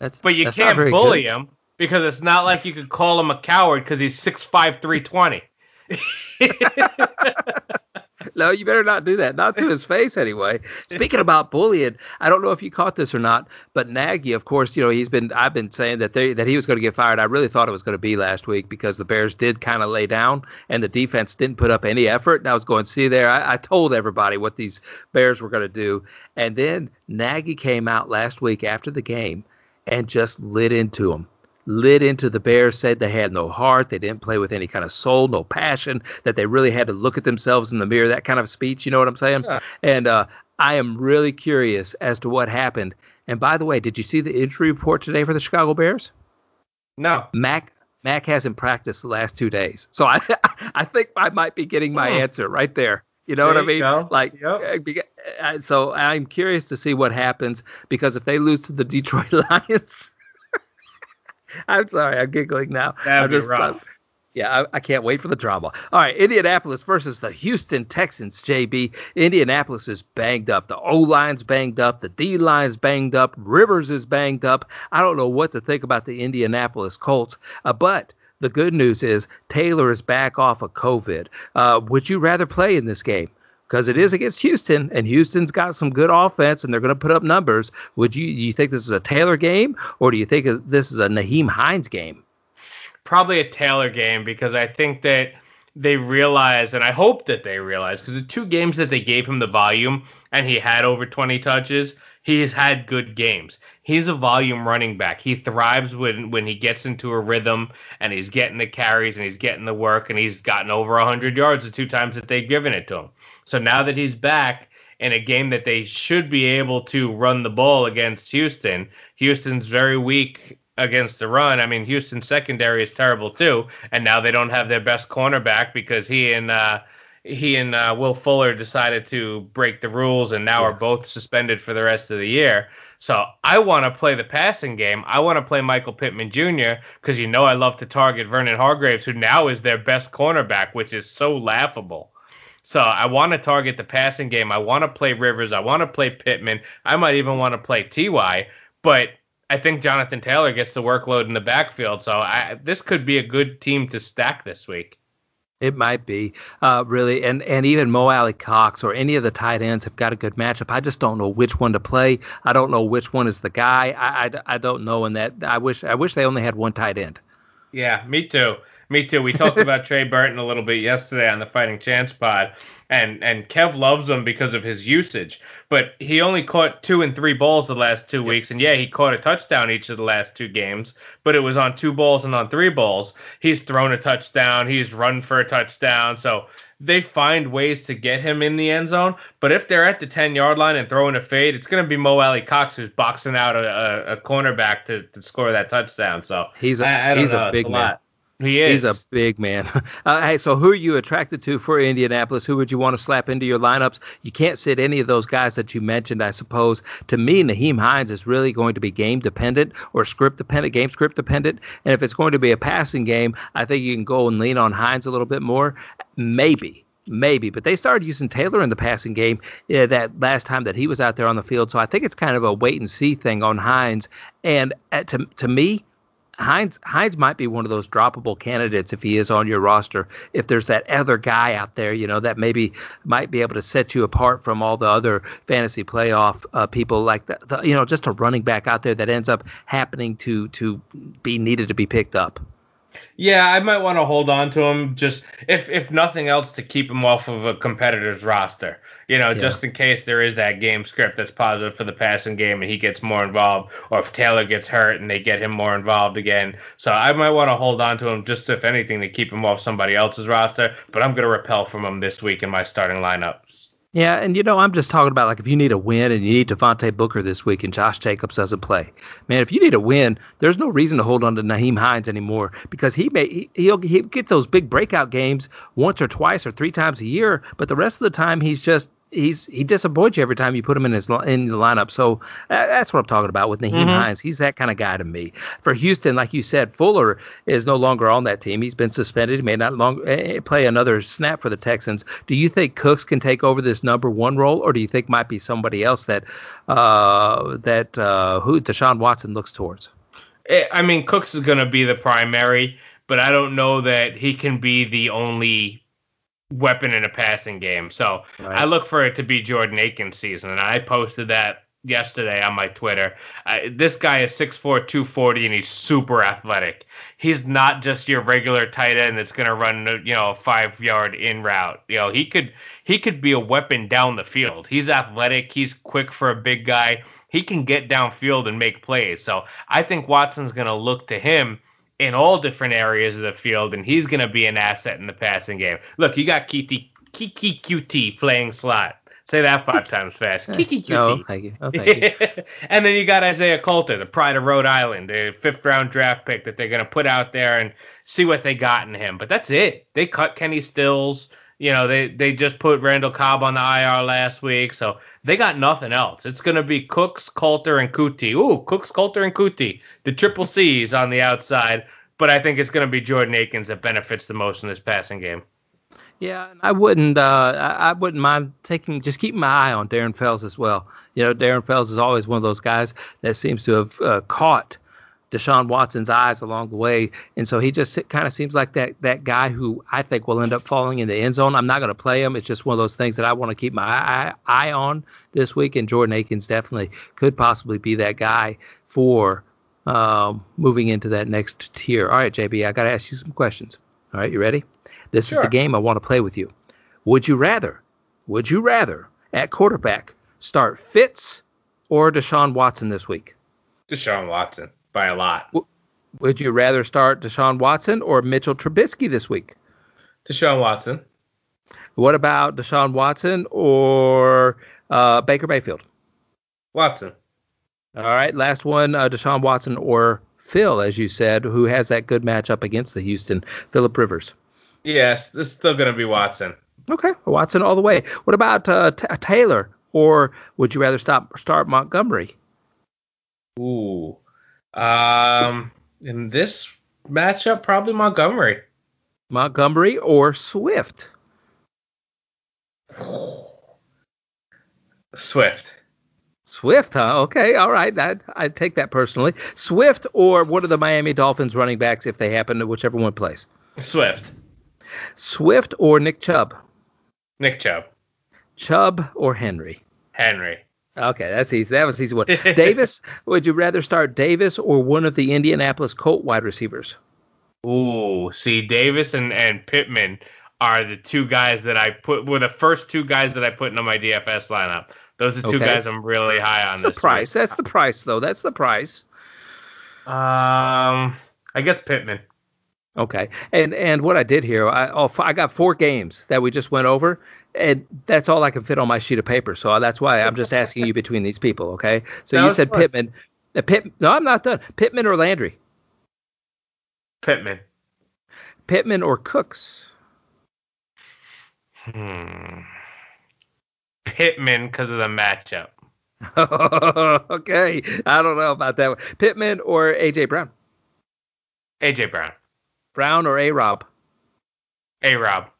That's but you that's can't bully good. him because it's not like you could call him a coward because he's six five three twenty. no, you better not do that. Not to his face, anyway. Speaking about bullying, I don't know if you caught this or not, but Nagy, of course, you know he's been. I've been saying that they that he was going to get fired. I really thought it was going to be last week because the Bears did kind of lay down and the defense didn't put up any effort. And I was going, to see there, I, I told everybody what these Bears were going to do, and then Nagy came out last week after the game and just lit into them lit into the Bears, said they had no heart, they didn't play with any kind of soul, no passion, that they really had to look at themselves in the mirror, that kind of speech. You know what I'm saying? Yeah. And uh, I am really curious as to what happened. And by the way, did you see the injury report today for the Chicago Bears? No. Mack Mack hasn't practiced the last two days, so I I think I might be getting my oh. answer right there. You know there what I mean? Go. Like, yep. Uh, so I'm curious to see what happens because if they lose to the Detroit Lions, I'm sorry, I'm giggling now. That'd I'm be just, rough. Uh, yeah, I, I, can't wait for the drama. All right, Indianapolis versus the Houston Texans, JB. Indianapolis is banged up. The O line's banged up. The D line's banged up. Rivers is banged up. I don't know what to think about the Indianapolis Colts, uh, but the good news is Taylor is back off of COVID. Uh, would you rather play in this game? Because it is against Houston, and Houston's got some good offense, and they're going to put up numbers. Would you? you think this is a Taylor game, or do you think this is a Nyheim Hines game? Probably a Taylor game because I think that they realize, and I hope that they realize, because the two games that they gave him the volume, and he had over 20 touches, he's had good games he's a volume running back. He thrives when when he gets into a rhythm and he's getting the carries and he's getting the work and he's gotten over 100 yards the two times that they've given it to him. So now that he's back in a game that they should be able to run the ball against Houston, Houston's very weak against the run. I mean, Houston's secondary is terrible too, and now they don't have their best cornerback because he and uh, he and uh, Will Fuller decided to break the rules and now yes. are both suspended for the rest of the year. So I want to play the passing game. I want to play Michael Pittman Jr. because you know I love to target Vernon Hargreaves, who now is their best cornerback, which is so laughable. So I want to target the passing game. I want to play Rivers. I want to play Pittman. I might even want to play Ty. But I think Jonathan Taylor gets the workload in the backfield. So I, this could be a good team to stack this week. It might be uh, really, and and even Mo Alie-Cox or any of the tight ends have got a good matchup. I just don't know which one to play. I don't know which one is the guy. I, I, I don't know, and that I wish I wish they only had one tight end. Yeah, me too. Me too. We talked about Trey Burton a little bit yesterday on the Fighting Chance pod, and and Kev loves him because of his usage. But he only caught two and three balls the last two weeks, and yeah, he caught a touchdown each of the last two games. But it was on two balls and on three balls. He's thrown a touchdown. He's run for a touchdown. So they find ways to get him in the end zone. But if they're at the 10 yard line and throwing a fade, it's going to be Mo Alie-Cox who's boxing out a, a, a cornerback to, to score that touchdown. So he's a, I, I he's know, a big a man. He is. He's a big man. Uh, hey, so who are you attracted to for Indianapolis? Who would you want to slap into your lineups? You can't sit any of those guys that you mentioned, I suppose. To me, Nyheim Hines is really going to be game dependent or script dependent, game script dependent. And if it's going to be a passing game, I think you can go and lean on Hines a little bit more. Maybe maybe. But they started using Taylor in the passing game uh, that last time that he was out there on the field. So I think it's kind of a wait and see thing on Hines. And uh, to to me, Hines Hines might be one of those droppable candidates if he is on your roster. If there's that other guy out there, you know, that maybe might be able to set you apart from all the other fantasy playoff uh, people, like the, you know, just a running back out there that ends up happening to to be needed to be picked up. Yeah, I might want to hold on to him just if if nothing else to keep him off of a competitor's roster. You know, yeah. just in case there is that game script that's positive for the passing game and he gets more involved, or if Taylor gets hurt and they get him more involved again. So I might want to hold on to him just if anything to keep him off somebody else's roster. But I'm gonna repel from him this week in my starting lineup. Yeah, and you know, I'm just talking about like if you need a win and you need Devontae Booker this week and Josh Jacobs doesn't play, man, if you need a win, there's no reason to hold on to Nyheim Hines anymore because he may he'll he'll get those big breakout games once or twice or three times a year, but the rest of the time he's just he's he disappoints you every time you put him in his in the lineup. So that's what I'm talking about with Nyheim mm-hmm. Hines. He's that kind of guy to me. For Houston, like you said, Fuller is no longer on that team. He's been suspended. He may not long eh, eh, play another snap for the Texans. Do you think Cooks can take over this number one role, or do you think might be somebody else that uh, that uh, who Deshaun Watson looks towards? Eh, I mean, Cooks is going to be the primary, but I don't know that he can be the only weapon in a passing game. So right. I look for it to be Jordan Akins' season, and I posted that yesterday on my Twitter. Uh, this guy is 6'4", 240, and he's super athletic. He's not just your regular tight end that's going to run, you know, a five yard in route. You know, he could he could be a weapon down the field. He's athletic. He's quick for a big guy he can get downfield and make plays. So I think Watson's going to look to him in all different areas of the field, and he's going to be an asset in the passing game. Look, you got Keke Keke Coutee playing slot. Say that five times fast. Keke Coutee. No, oh, thank you. Oh, thank you. and then you got Isaiah Coulter, the pride of Rhode Island, the fifth round draft pick that they're going to put out there and see what they got in him. But that's it. They cut Kenny Stills. You know, they they just put Randall Cobb on the IR last week, so they got nothing else. It's going to be Cooks, Coulter, and Coutee. Ooh, Cooks, Coulter, and Coutee. The triple C's on the outside. But I think it's going to be Jordan Akins that benefits the most in this passing game. Yeah, I wouldn't. Uh, I wouldn't mind taking just keeping my eye on Darren Fells as well. You know, Darren Fells is always one of those guys that seems to have uh, caught Deshaun Watson's eyes along the way, and so he just kind of seems like that that guy who I think will end up falling in the end zone. I'm not going to play him. It's just one of those things that I want to keep my eye, eye on this week, and Jordan Akins definitely could possibly be that guy for um, moving into that next tier. All right, JB, I got to ask you some questions. All right, you ready? This sure. is the game I want to play with you. Would you rather, would you rather at quarterback start Fitz or Deshaun Watson this week? Deshaun Watson by a lot. W- would you rather start Deshaun Watson or Mitchell Trubisky this week? Deshaun Watson. What about Deshaun Watson or uh, Baker Mayfield? Watson. All right, last one, uh, Deshaun Watson or Phil, as you said, who has that good matchup against the Houston, Philip Rivers. Yes, this is still going to be Watson. Okay, Watson all the way. What about uh, T- Taylor, or would you rather stop start Montgomery? Ooh, um, in this matchup, probably Montgomery. Montgomery or Swift? Swift. Swift, huh? Okay, all right. That I take that personally. Swift or one of the Miami Dolphins running backs if they happen to whichever one plays. Swift. Swift or Nick Chubb? Nick Chubb. Chubb or Henry? Henry. Okay, that's easy. That was easy one. Davis, would you rather start Davis or one of the Indianapolis Colt wide receivers? Ooh, see, Davis and, and Pittman are the two guys that I put were the first two guys that I put into my DFS lineup. Those are two okay. guys I'm really high on. That's the price. Week. That's the price, though. That's the price. Um, I guess Pittman. Okay, and and what I did here, I oh, I got four games that we just went over, and that's all I can fit on my sheet of paper. So that's why I'm just asking you between these people. Okay, so you said fun. Pittman, uh, Pitt. No, I'm not done. Pittman or Landry. Pittman. Pittman or Cooks. Hmm. Pittman because of the matchup. okay, I don't know about that one. Pittman or AJ Brown. AJ Brown. Brown or A Rob? A Rob.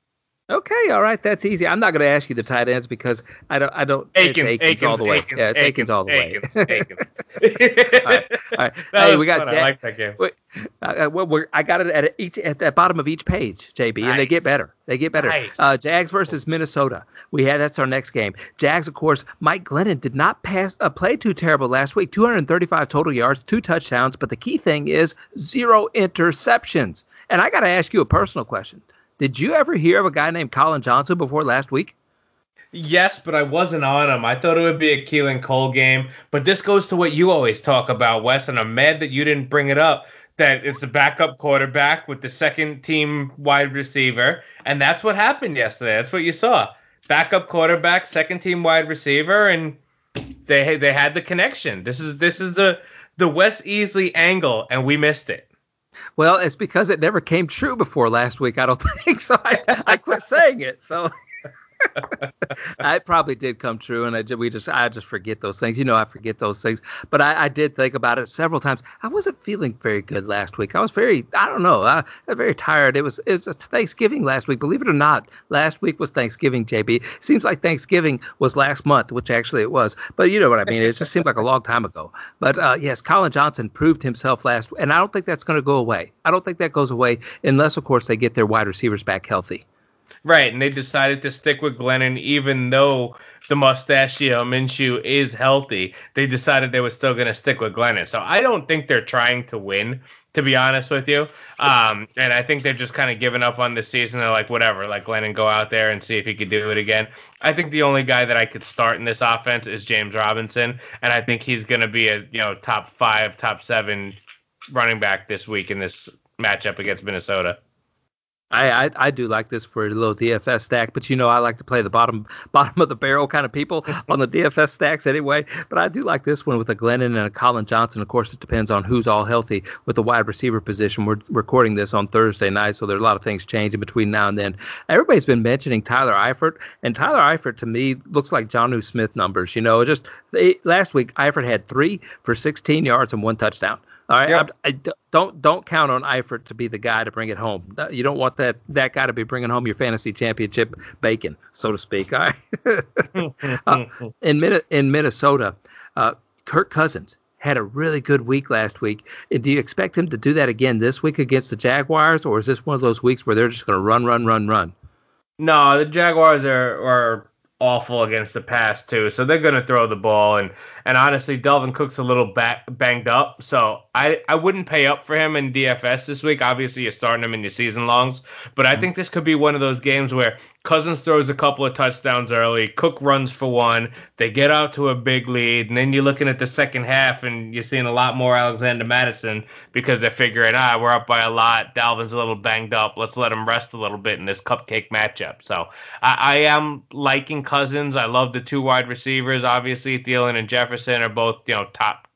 Okay, all right, that's easy. I'm not going to ask you the tight ends because I don't. I don't. Akins, Akins, Akins all the way. Akins, yeah, it's Akins, all the way. Akins, all right, all right. hey, we got. Fun. I like that game. Wait, uh, well, we're, I got it at each at the bottom of each page, JB, nice. and they get better. They get better. Nice. Uh, Jags versus Minnesota. We had that's our next game. Jags, of course. Mike Glennon did not pass uh, play too terrible last week. 235 total yards, two touchdowns, but the key thing is zero interceptions. And I got to ask you a personal question. Did you ever hear of a guy named Collin Johnson before last week? Yes, but I wasn't on him. I thought it would be a Keelan Cole game. But this goes to what you always talk about, Wes, and I'm mad that you didn't bring it up. That it's a backup quarterback with the second team wide receiver. And that's what happened yesterday. That's what you saw. Backup quarterback, second team wide receiver, and they they had the connection. This is this is the the Wes Easley angle, and we missed it. Well, it's because it never came true before last week. I don't think so. I, I quit saying it. So I probably did come true, and I we just I just forget those things. You know, I forget those things. But I, I did think about it several times. I wasn't feeling very good last week. I was very I don't know. I, I very tired. It was it was Thanksgiving last week. Believe it or not, last week was Thanksgiving. JB seems like Thanksgiving was last month, which actually it was. But you know what I mean. It just seemed like a long time ago. But uh, yes, Collin Johnson proved himself last, and I don't think that's going to go away. I don't think that goes away unless, of course, they get their wide receivers back healthy. Right, and they decided to stick with Glennon even though the mustachio Minshew is healthy. They decided they were still going to stick with Glennon. So I don't think they're trying to win, to be honest with you. Um, and I think they're just kind of giving up on the season. They're like, whatever, let Glennon go out there and see if he could do it again. I think the only guy that I could start in this offense is James Robinson, and I think he's going to be a you know top five, top seven running back this week in this matchup against Minnesota. I, I, I do like this for a little DFS stack, but you know I like to play the bottom bottom of the barrel kind of people on the DFS stacks anyway. But I do like this one with a Glennon and a Collin Johnson. Of course, it depends on who's all healthy with the wide receiver position. We're recording this on Thursday night, so there's a lot of things changing between now and then. Everybody's been mentioning Tyler Eifert, and Tyler Eifert to me looks like Jonnu Smith numbers. You know, just they, last week Eifert had three for 16 yards and one touchdown. All right, yep. I, I, don't don't count on Eifert to be the guy to bring it home. You don't want that that guy to be bringing home your fantasy championship bacon, so to speak. All right. uh, in in Minnesota, uh, Kirk Cousins had a really good week last week. Do you expect him to do that again this week against the Jaguars, or is this one of those weeks where they're just going to run, run, run, run? No, the Jaguars are are awful against the pass too. So they're going to throw the ball and and honestly Dalvin Cook's a little back, banged up. So I I wouldn't pay up for him in DFS this week. Obviously you're starting him in your season longs, but I mm-hmm. think this could be one of those games where Cousins throws a couple of touchdowns early. Cook runs for one. They get out to a big lead, and then you're looking at the second half, and you're seeing a lot more Alexander Mattison because they're figuring, ah, we're up by a lot. Dalvin's a little banged up. Let's let him rest a little bit in this cupcake matchup. So I, I am liking Cousins. I love the two wide receivers. Obviously, Thielen and Jefferson are both you know top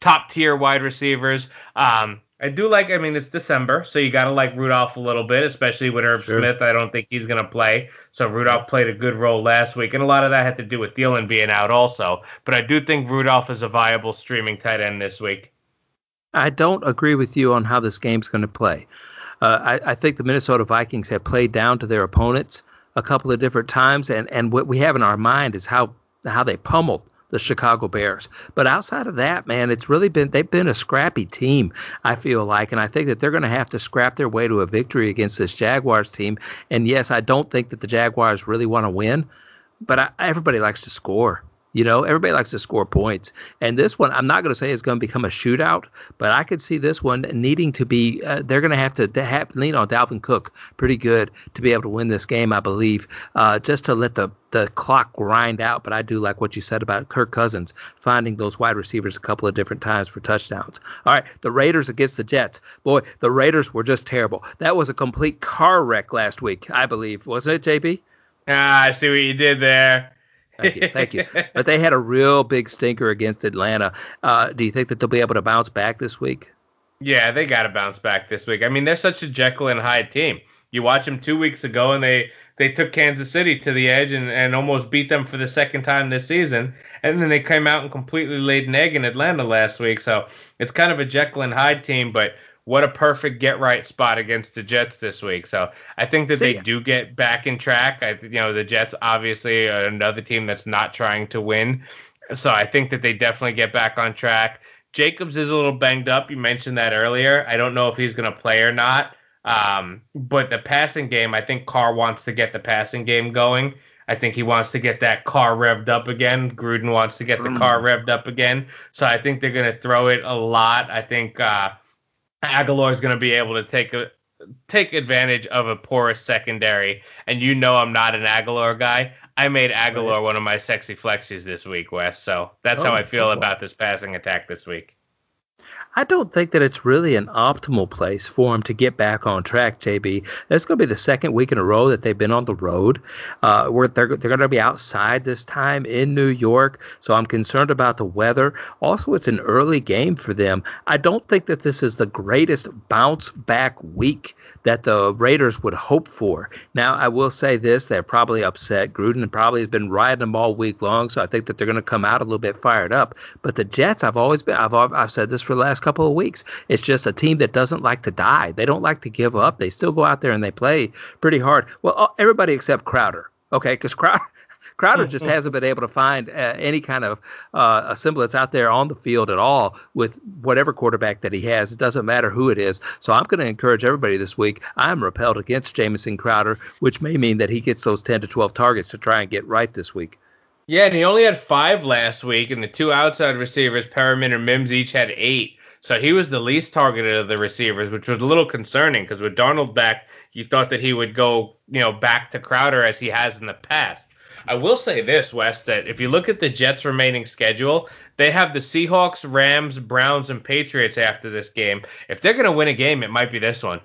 top tier wide receivers. Um, I do like. I mean, it's December, so you got to like Rudolph a little bit, especially with Irv sure. Smith. I don't think he's going to play, so Rudolph played a good role last week, and a lot of that had to do with Thielen being out also. But I do think Rudolph is a viable streaming tight end this week. I don't agree with you on how this game's going to play. Uh, I, I think the Minnesota Vikings have played down to their opponents a couple of different times, and, and what we have in our mind is how how they pummeled the Chicago Bears. But outside of that, man, it's really been they've been a scrappy team. I feel like, and I think that they're going to have to scrap their way to a victory against this Jaguars team. And yes, I don't think that the Jaguars really want to win, but I, everybody likes to score. You know, everybody likes to score points. And this one, I'm not going to say it's going to become a shootout, but I could see this one needing to be, uh, they're going to have to, have, lean on Dalvin Cook pretty good to be able to win this game, I believe, uh, just to let the, the clock grind out. But I do like what you said about Kirk Cousins finding those wide receivers a couple of different times for touchdowns. All right, the Raiders against the Jets. Boy, the Raiders were just terrible. That was a complete car wreck last week, I believe. Wasn't it, JB? Ah, I see what you did there. Thank you, thank you. but they had a real big stinker against Atlanta. Uh, do you think that they'll be able to bounce back this week? Yeah, they got to bounce back this week. I mean, they're such a Jekyll and Hyde team. You watch them two weeks ago, and they they took Kansas City to the edge and, and almost beat them for the second time this season. And then they came out and completely laid an egg in Atlanta last week. So it's kind of a Jekyll and Hyde team, but what a perfect get right spot against the Jets this week. So I think that See they ya. do get back in track. I, you know, the Jets obviously are another team that's not trying to win. So I think that they definitely get back on track. Jacobs is a little banged up. You mentioned that earlier. I don't know if he's going to play or not. Um, but the passing game, I think Carr wants to get the passing game going. I think he wants to get that car revved up again. Gruden wants to get the mm. car revved up again. So I think they're going to throw it a lot. I think uh, Agholor is going to be able to take a take advantage of a porous secondary. And you know I'm not an Agholor guy. I made right. one of my sexy flexies this week, Wes. So that's oh, how I feel about this passing attack this week. I don't think that it's really an optimal place for them to get back on track, JB. That's going to be the second week in a row that they've been on the road. Uh, where they're they're going to be outside this time in New York, so I'm concerned about the weather. Also, it's an early game for them. I don't think that this is the greatest bounce back week that the Raiders would hope for. Now, I will say this: they're probably upset. Gruden probably has been riding them all week long, so I think that they're going to come out a little bit fired up. But the Jets, I've always been, I've I've said this for the last couple of weeks. It's just a team that doesn't like to die. They don't like to give up. They still go out there and they play pretty hard. Well, everybody except Crowder, okay? Because Crowder. Crowder just hasn't been able to find uh, any kind of uh, a semblance out there on the field at all with whatever quarterback that he has. It doesn't matter who it is. So I'm going to encourage everybody this week. I'm repelled against Jamison Crowder, which may mean that he gets those 10 to 12 targets to try and get right this week. Yeah, and he only had five last week, and the two outside receivers, Perriman and Mims, each had eight. So he was the least targeted of the receivers, which was a little concerning because with Darnold back, you thought that he would go, you know, back to Crowder as he has in the past. I will say this, Wes, that if you look at the Jets' remaining schedule, they have the Seahawks, Rams, Browns, and Patriots after this game. If they're going to win a game, it might be this one.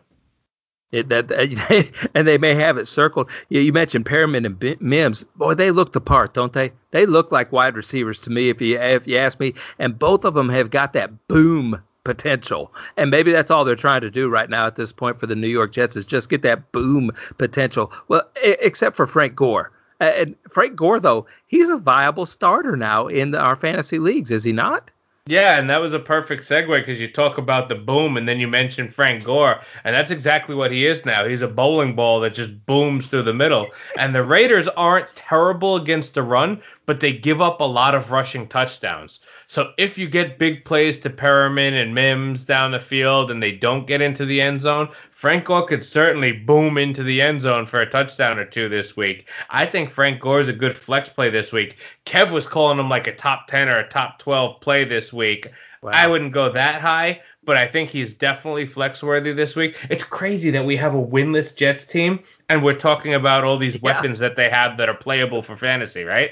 It, that and they may have it circled. You, mentioned Perriman and Mims. Boy, they look the part, don't they? They look like wide receivers to me, if you if you ask me. And both of them have got that boom potential. And maybe that's all they're trying to do right now at this point for the New York Jets is just get that boom potential. Well, except for Frank Gore. Uh, and Frank Gore, though, he's a viable starter now in our fantasy leagues, is he not? Yeah, and that was a perfect segue because you talk about the boom and then you mention Frank Gore, and that's exactly what he is now. He's a bowling ball that just booms through the middle. And the Raiders aren't terrible against the run, but they give up a lot of rushing touchdowns. So if you get big plays to Perriman and Mims down the field and they don't get into the end zone, Frank Gore could certainly boom into the end zone for a touchdown or two this week. I think Frank Gore is a good flex play this week. Kev was calling him like a top 10 or a top 12 play this week. Wow. I wouldn't go that high, but I think he's definitely flex worthy this week. It's crazy that we have a winless Jets team and we're talking about all these yeah. weapons that they have that are playable for fantasy, right?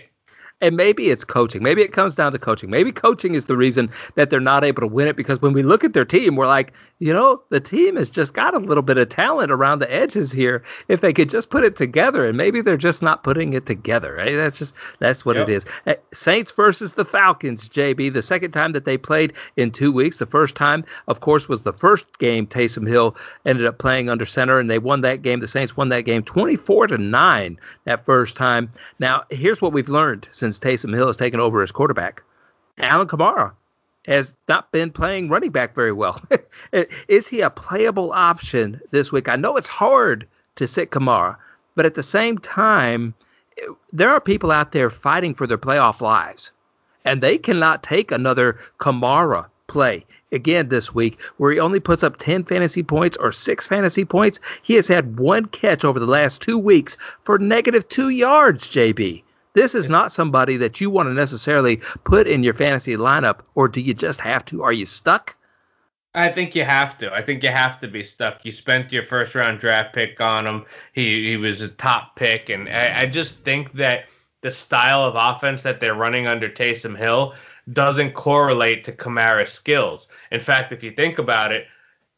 And maybe it's coaching. Maybe it comes down to coaching. Maybe coaching is the reason that they're not able to win it because when we look at their team, we're like, you know, the team has just got a little bit of talent around the edges here. If they could just put it together, and maybe they're just not putting it together. Right? That's just that's what yep. it is. Eh, Saints versus the Falcons, JB. The second time that they played in two weeks. The first time, of course, was the first game. Taysom Hill ended up playing under center, and they won that game. The Saints won that game 24 to nine that first time. Now, here's what we've learned since Taysom Hill has taken over as quarterback. Alvin Kamara has not been playing running back very well. Is he a playable option this week? I know it's hard to sit Kamara, but at the same time, there are people out there fighting for their playoff lives, and they cannot take another Kamara play again this week where he only puts up 10 fantasy points or 6 fantasy points. He has had one catch over the last two weeks for negative two yards, JB. This is not somebody that you want to necessarily put in your fantasy lineup, or do you just have to? Are you stuck? I think you have to. I think you have to be stuck. You spent your first round draft pick on him. He he was a top pick, and I, I just think that the style of offense that they're running under Taysom Hill doesn't correlate to Kamara's skills. In fact, if you think about it,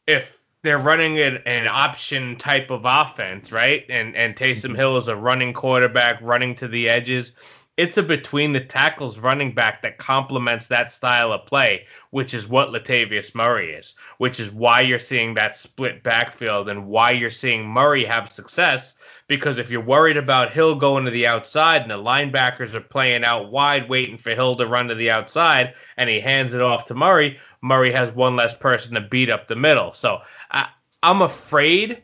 if they're running an, an option type of offense, right? And and Taysom mm-hmm. Hill is a running quarterback, running to the edges. It's a between the tackles running back that complements that style of play, which is what Latavius Murray is, which is why you're seeing that split backfield and why you're seeing Murray have success. Because if you're worried about Hill going to the outside and the linebackers are playing out wide, waiting for Hill to run to the outside, and he hands it off to Murray, Murray has one less person to beat up the middle. So I, I'm afraid,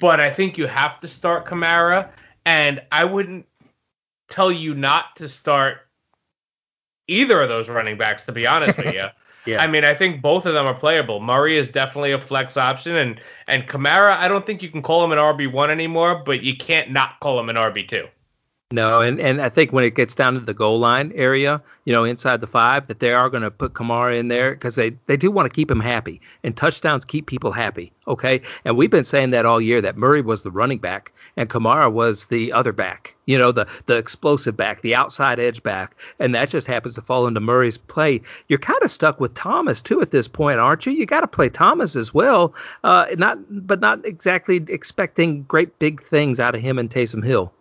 but I think you have to start Kamara, and I wouldn't tell you not to start either of those running backs. To be honest with you. Yeah. I mean, I think both of them are playable. Murray is definitely a flex option, and and Kamara, I don't think you can call him an RB one anymore, but you can't not call him an RB two. No, and, and I think when it gets down to the goal line area, you know, inside the five, that they are going to put Kamara in there because they, they do want to keep him happy. And touchdowns keep people happy. Okay. And we've been saying that all year that Murray was the running back and Kamara was the other back, you know, the, the explosive back, the outside edge back. And that just happens to fall into Murray's play. You're kind of stuck with Thomas, too, at this point, aren't you? You got to play Thomas as well, uh, not but not exactly expecting great big things out of him and Taysom Hill.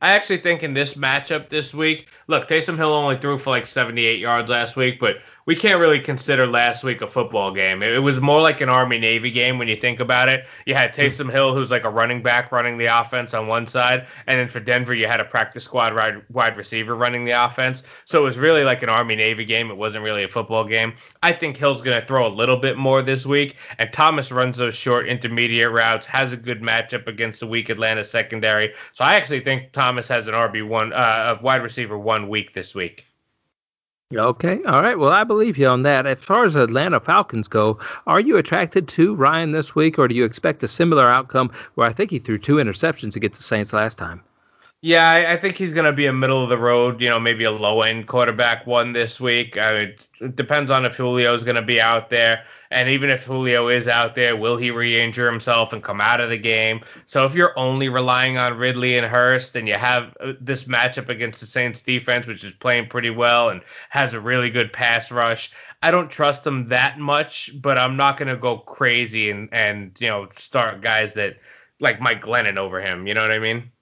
I actually think in this matchup this week, look, Taysom Hill only threw for like 78 yards last week, but we can't really consider last week a football game. It, was more like an Army Navy game when you think about it. You had Taysom Hill, who's like a running back running the offense on one side, and then for Denver, you had a practice squad wide, wide receiver running the offense. So it was really like an Army Navy game. It wasn't really a football game. I think Hill's going to throw a little bit more this week, and Thomas runs those short intermediate routes, has a good matchup against the weak Atlanta secondary. So I actually think Thomas has an RB one, uh, a wide receiver one week this week. Okay. All right. Well, I believe you on that. As far as the Atlanta Falcons go, are you attracted to Ryan this week, or do you expect a similar outcome where I think he threw two interceptions against the Saints last time? Yeah, I, I think he's going to be a middle of the road, you know, maybe a low end quarterback one this week. I mean, it depends on if Julio is going to be out there. And even if Julio is out there, will he re injure himself and come out of the game? So if you're only relying on Ridley and Hurst and you have uh, this matchup against the Saints defense, which is playing pretty well and has a really good pass rush, I don't trust them that much, but I'm not going to go crazy and, and, you know, start guys that like Mike Glennon over him. You know what I mean?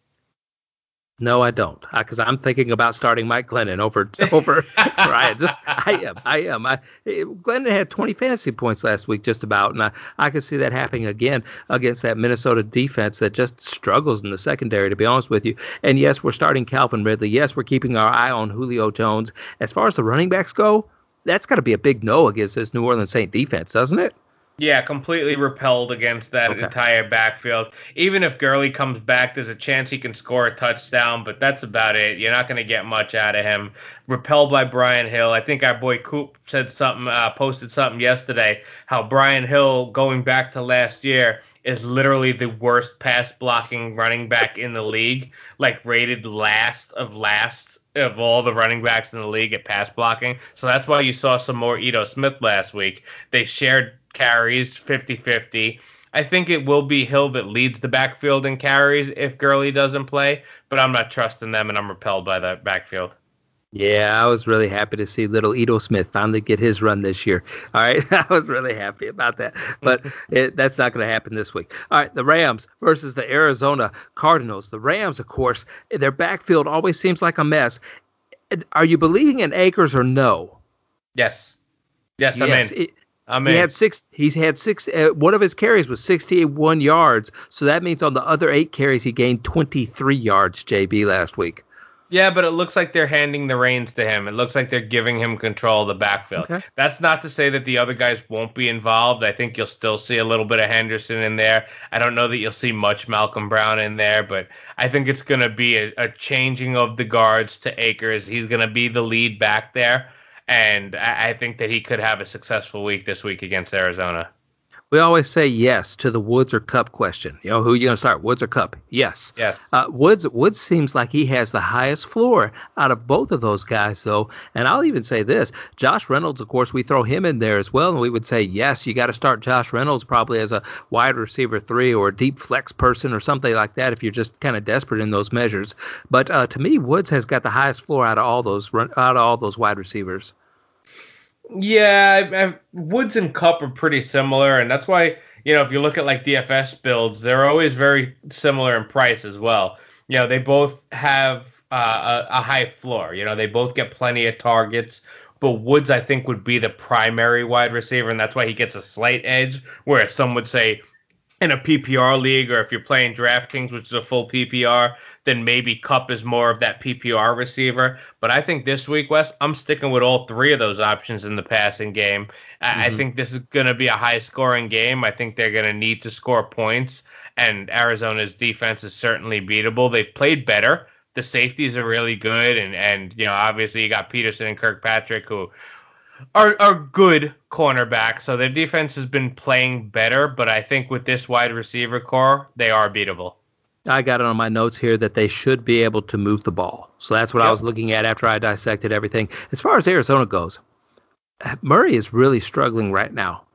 No, I don't, because I'm thinking about starting Mike Glennon over over Ryan. Just I am, I am. I Glennon had 20 fantasy points last week, just about, and I I could see that happening again against that Minnesota defense that just struggles in the secondary. To be honest with you, and yes, we're starting Calvin Ridley. Yes, we're keeping our eye on Julio Jones. As far as the running backs go, that's got to be a big no against this New Orleans Saint defense, doesn't it? Yeah, completely repelled against that okay. entire backfield. Even if Gurley comes back, there's a chance he can score a touchdown, but that's about it. You're not going to get much out of him. Repelled by Brian Hill. I think our boy Coop said something, uh, posted something yesterday, how Brian Hill, going back to last year, is literally the worst pass blocking running back in the league, like rated last of last of all the running backs in the league at pass blocking. So that's why you saw some more Ito Smith last week. They shared carries 50 50. I think it will be Hill that leads the backfield in carries if Gurley doesn't play, but I'm not trusting them and I'm repelled by that backfield. Yeah, I was really happy to see little Ito Smith finally get his run this year. All right, I was really happy about that, but it, that's not going to happen this week. All right, the Rams versus the Arizona Cardinals. The Rams, of course, their backfield always seems like a mess. Are you believing in Akers or no? Yes. Yes, yes, in. It, I mean, he had six. He's had six. Uh, one of his carries was 61 yards, so that means on the other eight carries he gained 23 yards. JB last week. Yeah, but it looks like they're handing the reins to him. It looks like they're giving him control of the backfield. Okay. That's not to say that the other guys won't be involved. I think you'll still see a little bit of Henderson in there. I don't know that you'll see much Malcolm Brown in there, but I think it's going to be a, a changing of the guards to Akers. He's going to be the lead back there and I, think that he could have a successful week this week against Arizona. We always say yes to the Woods or Kupp question. You know, who are you going to start, Woods or Kupp? Yes. Yes. Uh, Woods Woods seems like he has the highest floor out of both of those guys, though. And I'll even say this: Josh Reynolds, of course, we throw him in there as well, and we would say yes, you got to start Josh Reynolds probably as a wide receiver three or a deep flex person or something like that if you're just kind of desperate in those measures. But uh, to me, Woods has got the highest floor out of all those out of all those wide receivers. Yeah, I, I, Woods and Kupp are pretty similar, and that's why you know if you look at like DFS builds, they're always very similar in price as well. You know, they both have uh, a, a high floor. You know, they both get plenty of targets. But Woods, I think, would be the primary wide receiver, and that's why he gets a slight edge. Whereas some would say in a PPR league, or if you're playing DraftKings, which is a full PPR, then maybe Kupp is more of that PPR receiver. But I think this week, Wes, I'm sticking with all three of those options in the passing game. Mm-hmm. I think this is going to be a high scoring game. I think they're going to need to score points, and Arizona's defense is certainly beatable. They've played better. The safeties are really good, and and you know obviously you got Peterson and Kirkpatrick who are are good cornerbacks. So their defense has been playing better, but I think with this wide receiver core, they are beatable. I got it on my notes here that they should be able to move the ball. So that's what yep. I was looking at after I dissected everything. As far as Arizona goes, Murray is really struggling right now.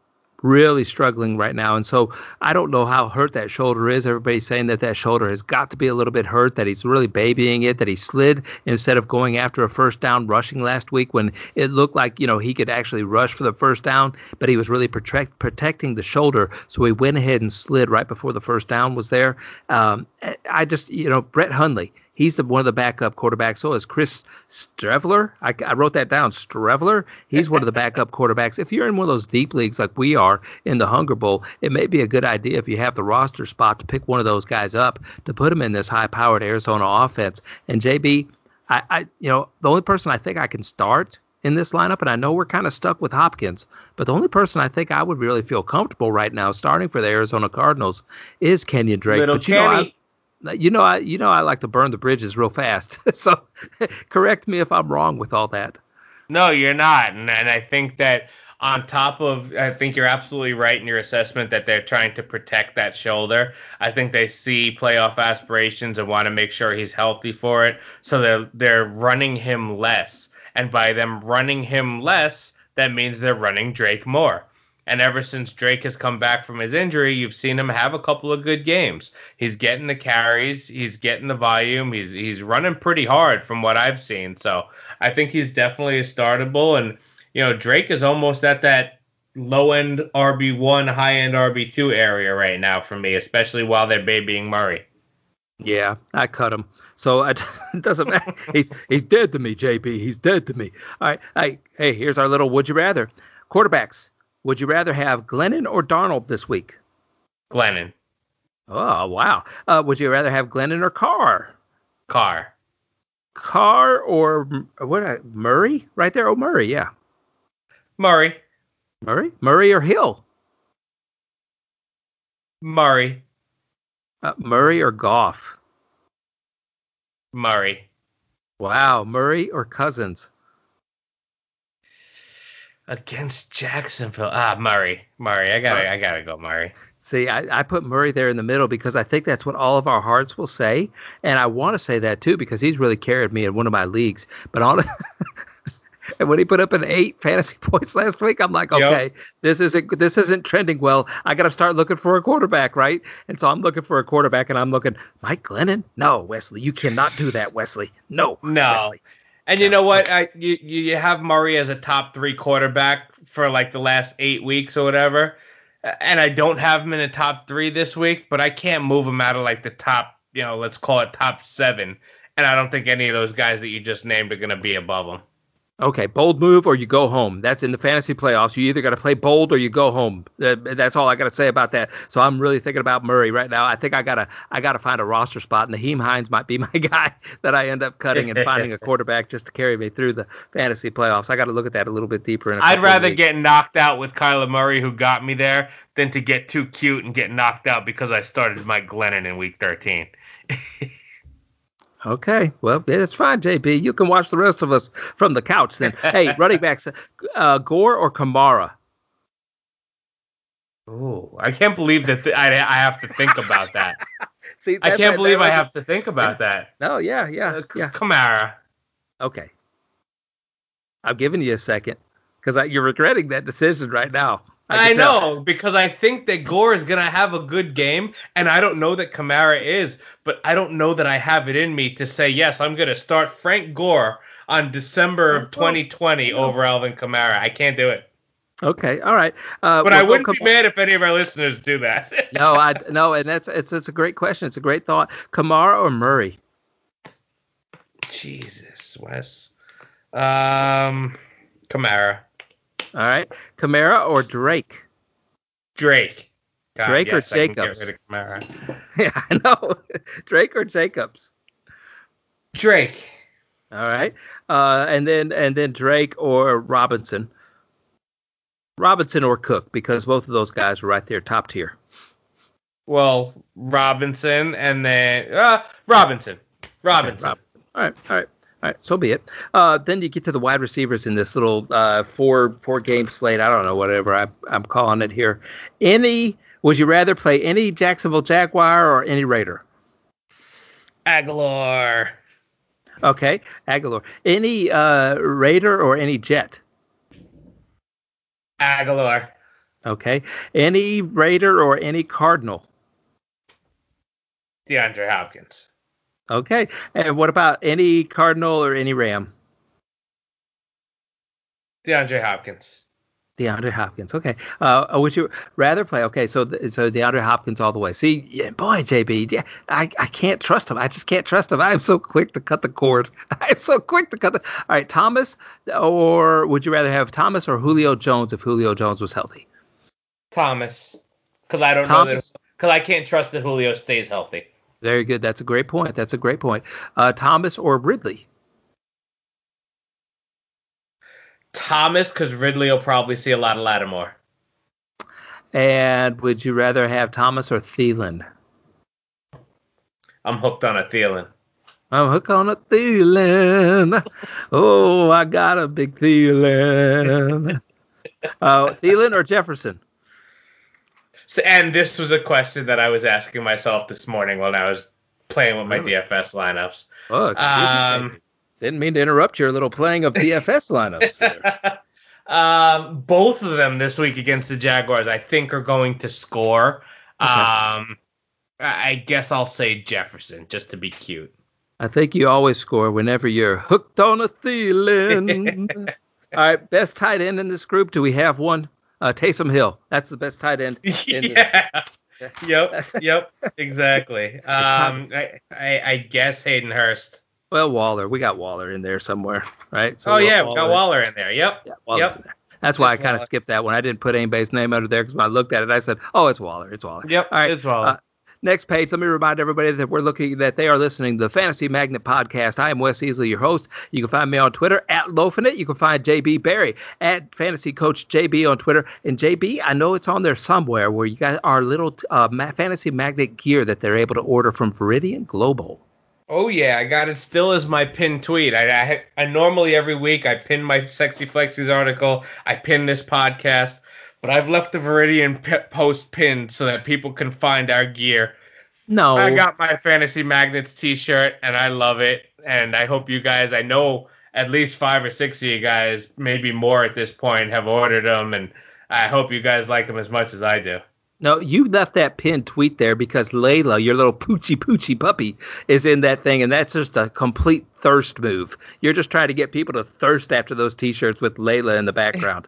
Really struggling right now. And so I don't know how hurt that shoulder is. Everybody's saying that that shoulder has got to be a little bit hurt, that he's really babying it, that he slid instead of going after a first down rushing last week when it looked like, you know, he could actually rush for the first down, but he was really protect, protecting the shoulder. So he went ahead and slid right before the first down was there. Um, I just, you know, Brett Hundley, He's the one of the backup quarterbacks. So is Chris Streveler. I, I wrote that down. Streveler. He's one of the backup quarterbacks. If you're in one of those deep leagues like we are in the Hunger Bowl, it may be a good idea if you have the roster spot to pick one of those guys up to put him in this high-powered Arizona offense. And JB, I, I you know the only person I think I can start in this lineup, and I know we're kind of stuck with Hopkins, but the only person I think I would really feel comfortable right now starting for the Arizona Cardinals is Kenyon Drake. Little but you Kenny. know, I, you know, I you know I like to burn the bridges real fast. so correct me if I'm wrong with all that. No, you're not, and, and I think that on top of, I think you're absolutely right in your assessment that they're trying to protect that shoulder. I think they see playoff aspirations and want to make sure he's healthy for it, so they're they're running him less and by them running him less, that means they're running Drake more. And ever since Drake has come back from his injury, you've seen him have a couple of good games. He's getting the carries, he's getting the volume, he's he's running pretty hard from what I've seen. So I think he's definitely a startable. And you know, Drake is almost at that low end RB one, high end RB two area right now for me, especially while they're babying Murray. Yeah, I cut him. So it doesn't matter. he's he's dead to me, JB. He's dead to me. All right. Hey, hey, here's our little would you rather. Quarterbacks. Would you rather have Glennon or Darnold this week? Glennon. Oh wow. Uh, would you rather have Glennon or Carr? Carr. Carr or what? uh, Murray? Right there. Oh, Murray. Yeah. Murray. Murray. Murray or Hill? Murray. Uh, Murray or Goff? Murray. Wow. Murray or Cousins? Against Jacksonville. Ah, Murray. Murray. I gotta. I gotta go Murray. See, I, I put Murray there in the middle because I think that's what all of our hearts will say, and I want to say that too because he's really carried me in one of my leagues. But on, and when he put up an eight fantasy points last week, I'm like, Yep. okay, this isn't this isn't trending well. I got to start looking for a quarterback, right? And so I'm looking for a quarterback, and I'm looking Mike Glennon. No, Wesley, you cannot do that, Wesley. No, No. Wesley. And you know what? I you you have Murray as a top three quarterback for like the last eight weeks or whatever, and I don't have him in the top three this week, but I can't move him out of like the top, you know, let's call it top seven. And I don't think any of those guys that you just named are going to be above him. Okay, bold move or you go home. That's in the fantasy playoffs. You either got to play bold or you go home. Uh, that's all I got to say about that. So I'm really thinking about Murray right now. I think I gotta I gotta find a roster spot. and Nyheim Hines might be my guy that I end up cutting and finding a quarterback just to carry me through the fantasy playoffs. I got to look at that a little bit deeper. In a I'd rather get knocked out with Kyler Murray, who got me there, than to get too cute and get knocked out because I started Mike Glennon in week 13. Okay, well, that's fine, JB. You can watch the rest of us from the couch then. hey, running backs, uh, Gore or Kamara? Ooh, I can't believe that th- I, I have to think about that. See, I can't that- believe that I have to think about that. No, yeah, yeah, Uh, yeah. Kamara. Okay. I'm giving you a second because you're regretting that decision right now. I, can tell. know because I think that Gore is gonna have a good game, and I don't know that Kamara is, but I don't know that I have it in me to say yes. I'm gonna start Frank Gore on December of 2020 over Alvin Kamara. I can't do it, Okay, all right. Uh, but we'll I wouldn't Kam- be mad if any of our listeners do that. no, I no, and that's it's it's a great question. It's a great thought. Kamara or Murray? Jesus, Wes. Um, Kamara, All right, Kamara or Drake? Drake. God, Drake or yes, get Jacobs? Yeah, I know. Drake or Jacobs? Drake. All right, uh, and then and then Drake or Robinson. Robinson or Cook because both of those guys were right there, top tier. Well, Robinson, and then uh, Robinson. Robinson. Robinson. All right, all right, all right. So be it. Uh, then you get to the wide receivers in this little uh, four four game slate. I don't know whatever I, I'm calling it here. Any? Would you rather play any Jacksonville Jaguar or any Raider? Agholor. Okay, Agholor. Any uh, Raider or any Jet? Agholor. Okay, any Raider or any Cardinal? DeAndre Hopkins. Okay, and what about any Cardinal or any Ram? DeAndre Hopkins. DeAndre Hopkins. Okay. Uh, would you rather play? Okay, so so DeAndre Hopkins all the way. See, yeah, boy, JB, yeah, I, I can't trust him. I just can't trust him. I'm so quick to cut the cord. I'm so quick to cut the. All right, Thomas, or would you rather have Thomas or Julio Jones if Julio Jones was healthy? Thomas, because I don't Thomas, know this. Because I can't trust that Julio stays healthy. Very good. That's a great point. That's a great point. Uh, Thomas or Ridley? Thomas, because Ridley will probably see a lot of Lattimore. And would you rather have Thomas or Thielen? I'm hooked on a Thielen. I'm hooked on a Thielen. oh, I got a big Thielen. uh, Thielen or Jefferson? And this was a question that I was asking myself this morning when I was playing with my really? DFS lineups. Oh, um, me. Didn't mean to interrupt your little playing of DFS lineups. um, both of them this week against the Jaguars, I think, are going to score. Okay. Um, I guess I'll say Jefferson just to be cute. I think you always score whenever you're hooked on a Thielen. All right, best tight end in this group. Do we have one? Uh, Taysom Hill. That's the best tight end. yeah. yep. Yep. Exactly. Um, I, I, I guess Hayden Hurst. Well, Waller. We got Waller in there somewhere, right? So oh yeah, Waller. we got Waller in there. Yep. Yeah, Waller's yep. there. That's why it's I kind of skipped that one. I didn't put anybody's name under there because when I looked at it, I said, "Oh, it's Waller. It's Waller." Yep. All right. It's Waller. Uh, next page. Let me remind everybody that we're looking that they are listening to the Fantasy Magnet podcast. I am Wes Easley, your host. You can find me on Twitter at Lofinit. You can find JB Barry at Fantasy Coach JB on Twitter. And JB, I know it's on there somewhere where you got our little uh, Fantasy Magnet gear that they're able to order from Veridian Global. Oh yeah, I got it still as my pinned tweet. I, I, I normally every week I pin my sexy flexies article. I pin this podcast, but I've left the Veridian p- post pinned so that people can find our gear. No, I got my fantasy magnets T-shirt and I love it. And I hope you guys. I know at least five or six of you guys, maybe more at this point, have ordered them, and I hope you guys like them as much as I do. No, you left that pinned tweet there because Layla, your little poochie poochie puppy, is in that thing, and that's just a complete thirst move. You're just trying to get people to thirst after those T-shirts with Layla in the background.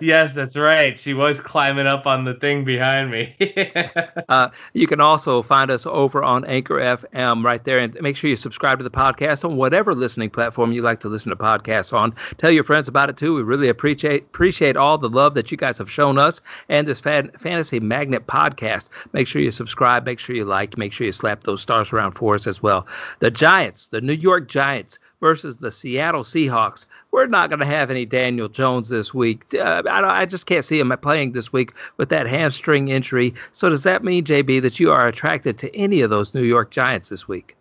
Yes, that's right. She was climbing up on the thing behind me. uh, you can also find us over on Anchor FM right there, and make sure you subscribe to the podcast on whatever listening platform you like to listen to podcasts on. Tell your friends about it too. We really appreciate appreciate all the love that you guys have shown us and this fan, Fantasy Magnet podcast. Make sure you subscribe. Make sure you like. Make sure you slap those stars around for us as well. The Giants, the New York Giants versus the Seattle Seahawks. We're not going to have any Daniel Jones this week. Uh, I, I, just can't see him playing this week with that hamstring injury. So does that mean, JB, that you are attracted to any of those New York Giants this week?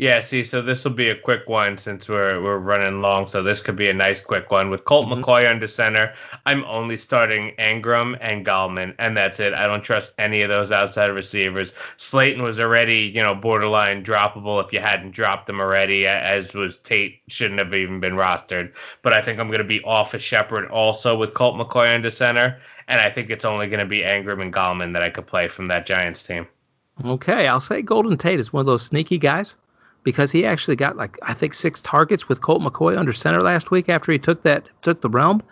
Yeah, see, so this will be a quick one since we're we're running long, so this could be a nice quick one. With Colt mm-hmm. McCoy under center, I'm only starting Engram and Gallman, and that's it. I don't trust any of those outside receivers. Slayton was already, you know, borderline droppable if you hadn't dropped him already, as was Tate shouldn't have even been rostered. But I think I'm going to be off of Shepard also with Colt McCoy under center, and I think it's only going to be Engram and Gallman that I could play from that Giants team. Okay, I'll say Golden Tate is one of those sneaky guys because he actually got like I think six targets with Colt McCoy under center last week after he took that took the realm.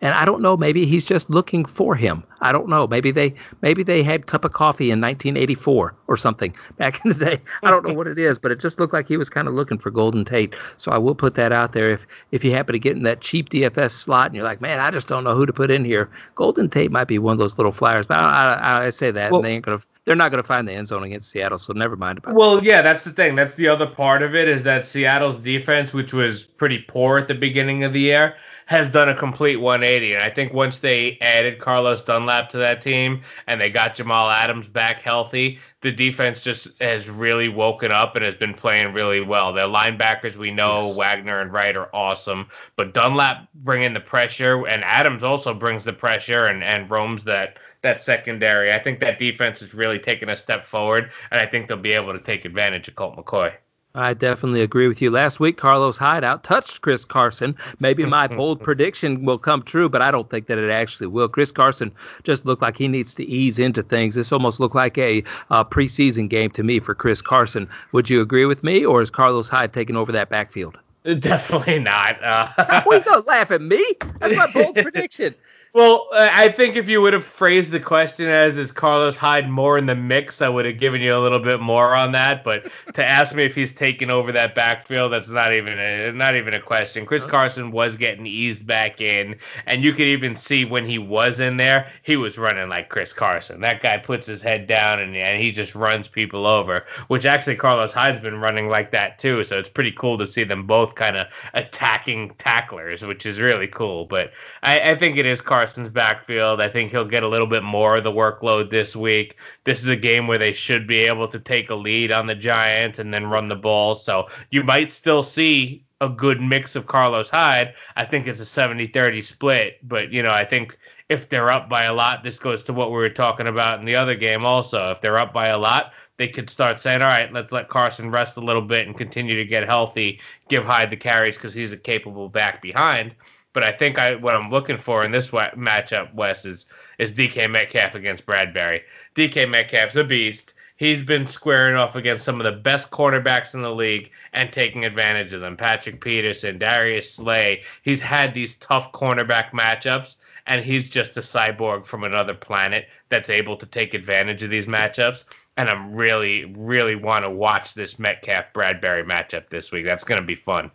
And I don't know, maybe he's just looking for him. I don't know. Maybe they maybe they had cup of coffee in 1984 or something back in the day. I don't know what it is, but it just looked like he was kind of looking for Golden Tate. So I will put that out there. If if you happen to get in that cheap DFS slot and you're like, man, I just don't know who to put in here, Golden Tate might be one of those little flyers. But I, I, I say that, well, and they ain't gonna they're not going to find the end zone against Seattle, so never mind about well, that. yeah, that's the thing. That's the other part of it is that Seattle's defense, which was pretty poor at the beginning of the year, has done a complete 180. And I think once they added Carlos Dunlap to that team and they got Jamal Adams back healthy, the defense just has really woken up and has been playing really well. Their linebackers, we know yes. Wagner and Wright are awesome, but Dunlap bringing the pressure, and Adams also brings the pressure and, and roams that that secondary. I think that defense has really taken a step forward, and I think they'll be able to take advantage of Colt McCoy. I definitely agree with you. Last week, Carlos Hyde out touched Chris Carson. Maybe my bold prediction will come true, but I don't think that it actually will. Chris Carson just looked like he needs to ease into things. This almost looked like a uh, preseason game to me for Chris Carson. Would you agree with me, or is Carlos Hyde taking over that backfield? Definitely not. Uh, well, don't laugh at me. That's my bold prediction. Well, uh, I think if you would have phrased the question as is Carlos Hyde more in the mix, I would have given you a little bit more on that. But to ask me if he's taking over that backfield, that's not even a not even a question. Chris Carson was getting eased back in, and you could even see when he was in there, he was running like Chris Carson. That guy puts his head down and, and he just runs people over. Which actually Carlos Hyde's been running like that too. So it's pretty cool to see them both kind of attacking tacklers, which is really cool. But I, I think it is Carson Carson's backfield. I think he'll get a little bit more of the workload this week. This is a game where they should be able to take a lead on the Giants and then run the ball. So you might still see a good mix of Carlos Hyde. I think it's a 70-30 split, but you know, I think if they're up by a lot, this goes to what we were talking about in the other game also. If they're up by a lot, they could start saying, all right, let's let Carson rest a little bit and continue to get healthy, give Hyde the carries because he's a capable back behind. But I think I what I'm looking for in this matchup, Wes, is is DK Metcalf against Bradberry. DK Metcalf's a beast. He's been squaring off against some of the best cornerbacks in the league and taking advantage of them. Patrick Peterson, Darius Slay. He's had these tough cornerback matchups, and he's just a cyborg from another planet that's able to take advantage of these matchups. And I'm really, really want to watch this Metcalf Bradberry matchup this week. That's going to be fun.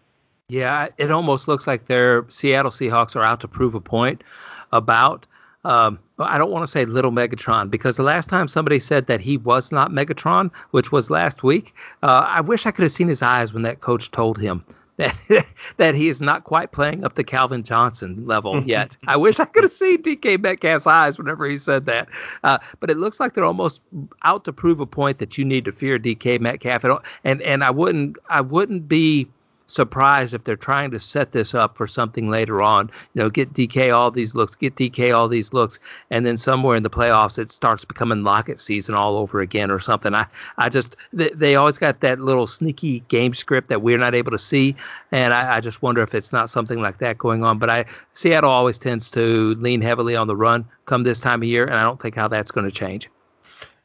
Yeah, it almost looks like their Seattle Seahawks are out to prove a point about. Um, I don't want to say little Megatron because the last time somebody said that he was not Megatron, which was last week, uh, I wish I could have seen his eyes when that coach told him that that he is not quite playing up to Calvin Johnson level yet. I wish I could have seen DK Metcalf's eyes whenever he said that. Uh, but it looks like they're almost out to prove a point that you need to fear DK Metcalf, and and I wouldn't I wouldn't be surprised if they're trying to set this up for something later on. You know, get DK all these looks, get DK all these looks, and then somewhere in the playoffs it starts becoming Lockett season all over again or something. I, I just they, they always got that little sneaky game script that we're not able to see, and I, I just wonder if it's not something like that going on. But I Seattle always tends to lean heavily on the run come this time of year, and I don't think how that's going to change.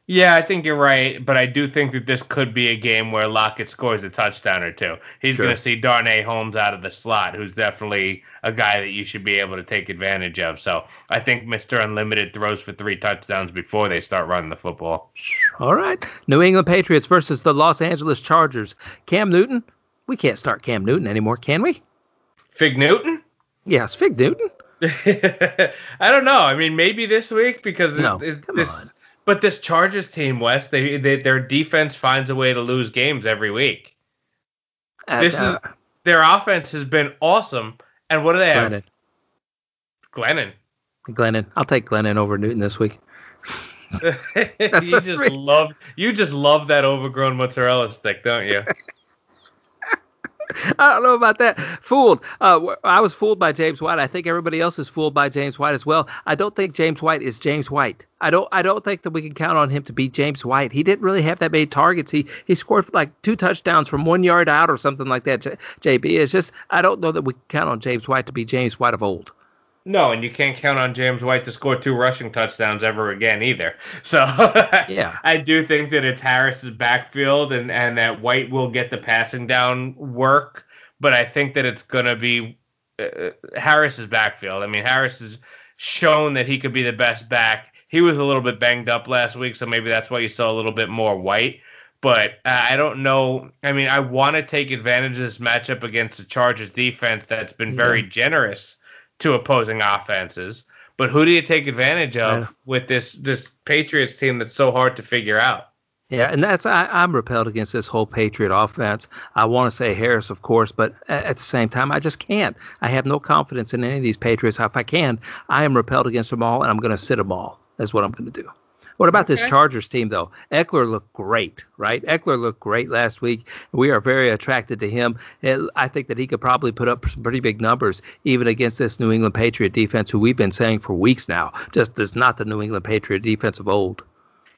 Yeah, I think you're right, but I do think that this could be a game where Lockett scores a touchdown or two. He's sure. going to see Darnay Holmes out of the slot, who's definitely a guy that you should be able to take advantage of. So I think Mr. Unlimited throws for three touchdowns before they start running the football. All right. New England Patriots versus the Los Angeles Chargers. Cam Newton? We can't start Cam Newton anymore, can we? Fig Newton? Yes, Fig Newton. I don't know. I mean, maybe this week because no, it, it, come this, on. But this Chargers team, West, they, they their defense finds a way to lose games every week. this uh, is their offense has been awesome, and what do they Glennon. have? Glennon. Glennon. I'll take Glennon over Newton this week. you just love you just love that overgrown mozzarella stick, don't you? I don't know about that. Fooled. Uh, I was fooled by James White. I think everybody else is fooled by James White as well. I don't think James White is James White. I don't. I don't think that we can count on him to be James White. He didn't really have that many targets. He he scored like two touchdowns from one yard out or something like that. JB. It's just I don't know that we can count on James White to be James White of old. No, and you can't count on James White to score two rushing touchdowns ever again either. So yeah, I do think that it's Harris's backfield and and that White will get the passing down work, but I think that it's gonna be uh, Harris's backfield. I mean, Harris has shown that he could be the best back. He was a little bit banged up last week, so maybe that's why you saw a little bit more White. But uh, I don't know. I mean, I want to take advantage of this matchup against the Chargers defense that's been yeah. very generous to opposing offenses. But who do you take advantage of yeah. with this this Patriots team that's so hard to figure out? Yeah, and that's I, I'm repelled against this whole Patriot offense. I want to say Harris, of course, but at the same time, I just can't. I have no confidence in any of these Patriots. If I can, I am repelled against them all, and I'm going to sit them all. That's what I'm going to do. What about okay. this Chargers team, though? Ekeler looked great, right? Ekeler looked great last week. We are very attracted to him. I think that he could probably put up some pretty big numbers, even against this New England Patriot defense, who we've been saying for weeks now just is not the New England Patriot defense of old.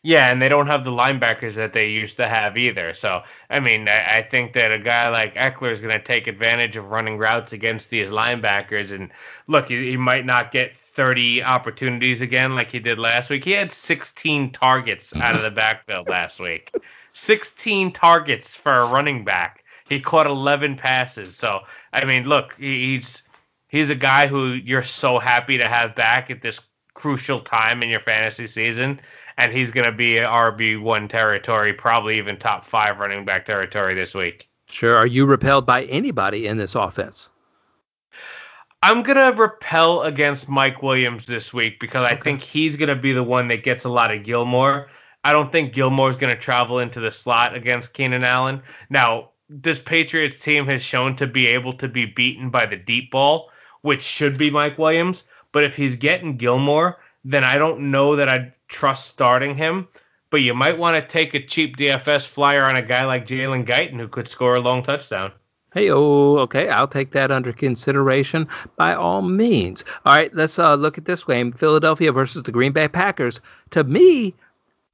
Yeah, and they don't have the linebackers that they used to have either. So, I mean, I, I think that a guy like Ekeler is going to take advantage of running routes against these linebackers. And look, he, he might not get 30 opportunities again like he did last week. He had 16 targets out of the backfield last week. 16 targets for a running back. He caught 11 passes. So I mean, look, he's he's a guy who you're so happy to have back at this crucial time in your fantasy season, and he's going to be RB one territory, probably even top five running back territory this week. Sure. Are you repelled by anybody in this offense? I'm gonna repel against Mike Williams this week because I think he's gonna be the one that gets a lot of Gilmore. I don't think Gilmore's gonna travel into the slot against Keenan Allen. Now, this Patriots team has shown to be able to be beaten by the deep ball, which should be Mike Williams. But if he's getting Gilmore, then I don't know that I'd trust starting him. But you might want to take a cheap DFS flyer on a guy like Jalen Guyton who could score a long touchdown. Hey, oh, okay. I'll take that under consideration by all means. All right, let's uh, look at this game Philadelphia versus the Green Bay Packers. To me,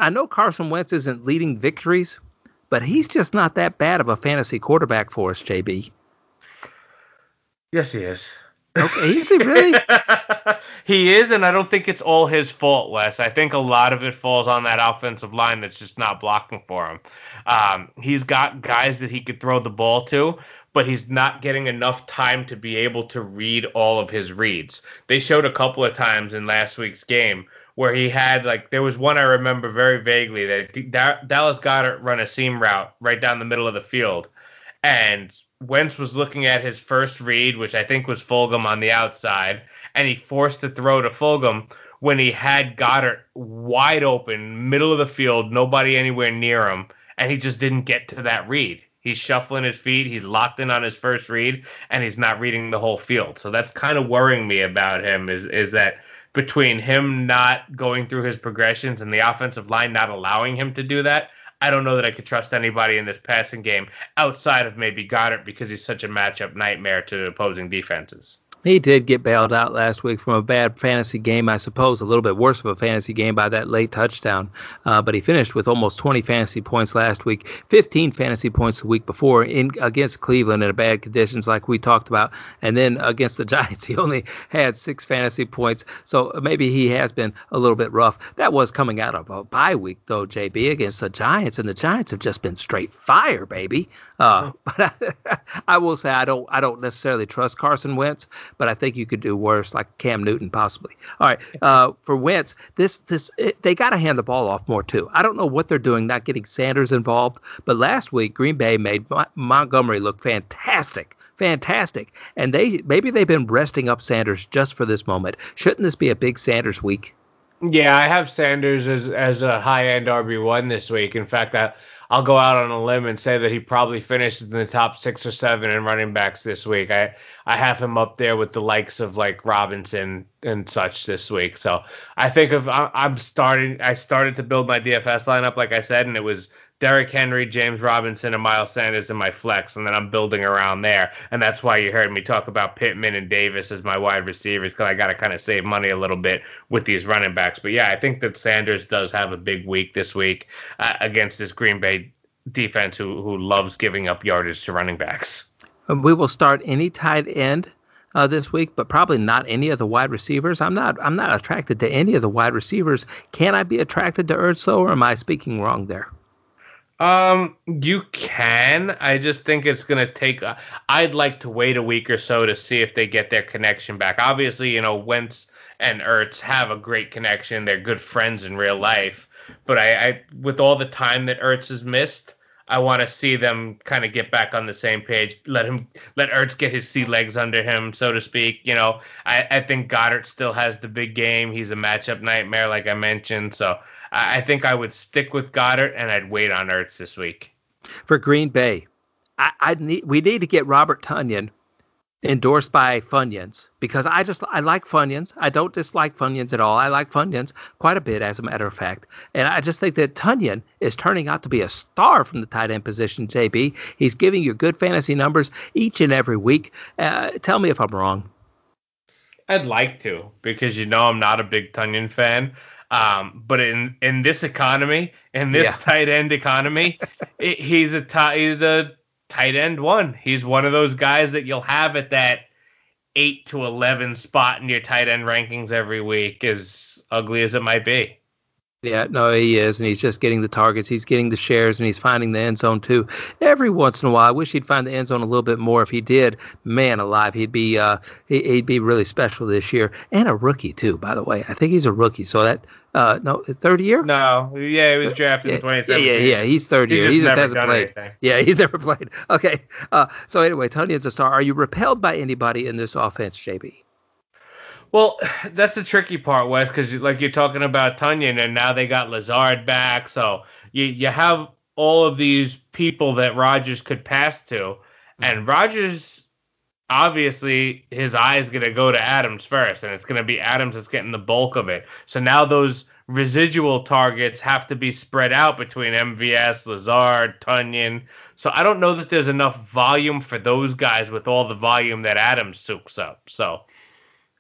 I know Carson Wentz isn't leading victories, but he's just not that bad of a fantasy quarterback for us, JB. Yes, he is. Okay, is he really? he is, and I don't think it's all his fault, Wes. I think a lot of it falls on that offensive line that's just not blocking for him. Um, he's got guys that he could throw the ball to, but he's not getting enough time to be able to read all of his reads. They showed a couple of times in last week's game where he had like there was one I remember very vaguely that Dallas Goedert run a seam route right down the middle of the field, and Wentz was looking at his first read, which I think was Fulgham on the outside, and he forced the throw to Fulgham when he had Goedert wide open, middle of the field, nobody anywhere near him, and he just didn't get to that read. He's shuffling his feet, he's locked in on his first read, and he's not reading the whole field. So that's kind of worrying me about him is is that between him not going through his progressions and the offensive line not allowing him to do that, I don't know that I could trust anybody in this passing game outside of maybe Goedert because he's such a matchup nightmare to opposing defenses. He did get bailed out last week from a bad fantasy game, I suppose, a little bit worse of a fantasy game by that late touchdown. Uh, but he finished with almost 20 fantasy points last week, 15 fantasy points the week before in against Cleveland in bad conditions, like we talked about, and then against the Giants, he only had six fantasy points. So maybe he has been a little bit rough. That was coming out of a bye week, though, JB, against the Giants, and the Giants have just been straight fire, baby. Uh, but I, I will say I don't I don't necessarily trust Carson Wentz but I think you could do worse, like Cam Newton possibly. All right, uh, for Wentz, this this it, they got to hand the ball off more too. I don't know what they're doing, not getting Sanders involved, but last week Green Bay made Montgomery look fantastic fantastic. And they maybe they've been resting up Sanders just for this moment. Shouldn't this be a big Sanders week? Yeah, I have Sanders as as a high end RB one this week. In fact, I I'll go out on a limb and say that he probably finishes in the top six or seven in running backs this week. I I have him up there with the likes of like Robinson and such this week. So I think of I'm starting. I started to build my DFS lineup, like I said, and it was Derrick Henry, James Robinson, and Miles Sanders in my flex, and then I'm building around there. And that's why you heard me talk about Pittman and Davis as my wide receivers, because I got to kind of save money a little bit with these running backs. But yeah, I think that Sanders does have a big week this week uh, against this Green Bay defense who, who loves giving up yardage to running backs. We will start any tight end uh, this week, but probably not any of the wide receivers. I'm not I'm not attracted to any of the wide receivers. Can I be attracted to Ertz or am I speaking wrong there? Um, you can. I just think it's gonna take. A, I'd like to wait a week or so to see if they get their connection back. Obviously, you know Wentz and Ertz have a great connection. They're good friends in real life. But I, I with all the time that Ertz has missed, I want to see them kind of get back on the same page. Let him let Ertz get his sea legs under him, so to speak. You know, I, I think Goedert still has the big game. He's a matchup nightmare, like I mentioned. So I, think I would stick with Goedert and I'd wait on Ertz this week. For Green Bay, I, I need we need to get Robert Tonyan endorsed by Funyuns because I just I like Funyuns. I don't dislike Funyuns at all. I like Funyuns quite a bit, as a matter of fact. And I just think that Tonyan is turning out to be a star from the tight end position. JB, he's giving you good fantasy numbers each and every week. Uh, tell me if I'm wrong. I'd like to because you know I'm not a big Tonyan fan. Um, but in in this economy, in this yeah. tight end economy, it, he's a t- he's a tight end one. He's one of those guys that you'll have at that eight to eleven spot in your tight end rankings every week, as ugly as it might be. Yeah, no, he is, and he's just getting the targets. He's getting the shares, and he's finding the end zone too. Every once in a while, I wish he'd find the end zone a little bit more. If he did, man alive, he'd be uh, he, would be really special this year, and a rookie too. By the way, I think he's a rookie, so that uh, no, third year. No, yeah, he was drafted yeah, in 2017. Yeah, yeah, yeah, he's third he's year. Just he just never hasn't done played. Anything. Yeah, he's never played. Okay, uh, so anyway, Tony is a star. Are you repelled by anybody in this offense, JB? Well, that's the tricky part, Wes, because like you're talking about Tonyan, and now they got Lazard back, so you you have all of these people that Rodgers could pass to, and mm-hmm. Obviously his eye is going to go to Adams first, and it's going to be Adams that's getting the bulk of it. So now those residual targets have to be spread out between MVS, Lazard, Tonyan. So I don't know that there's enough volume for those guys with all the volume that Adams soaks up. So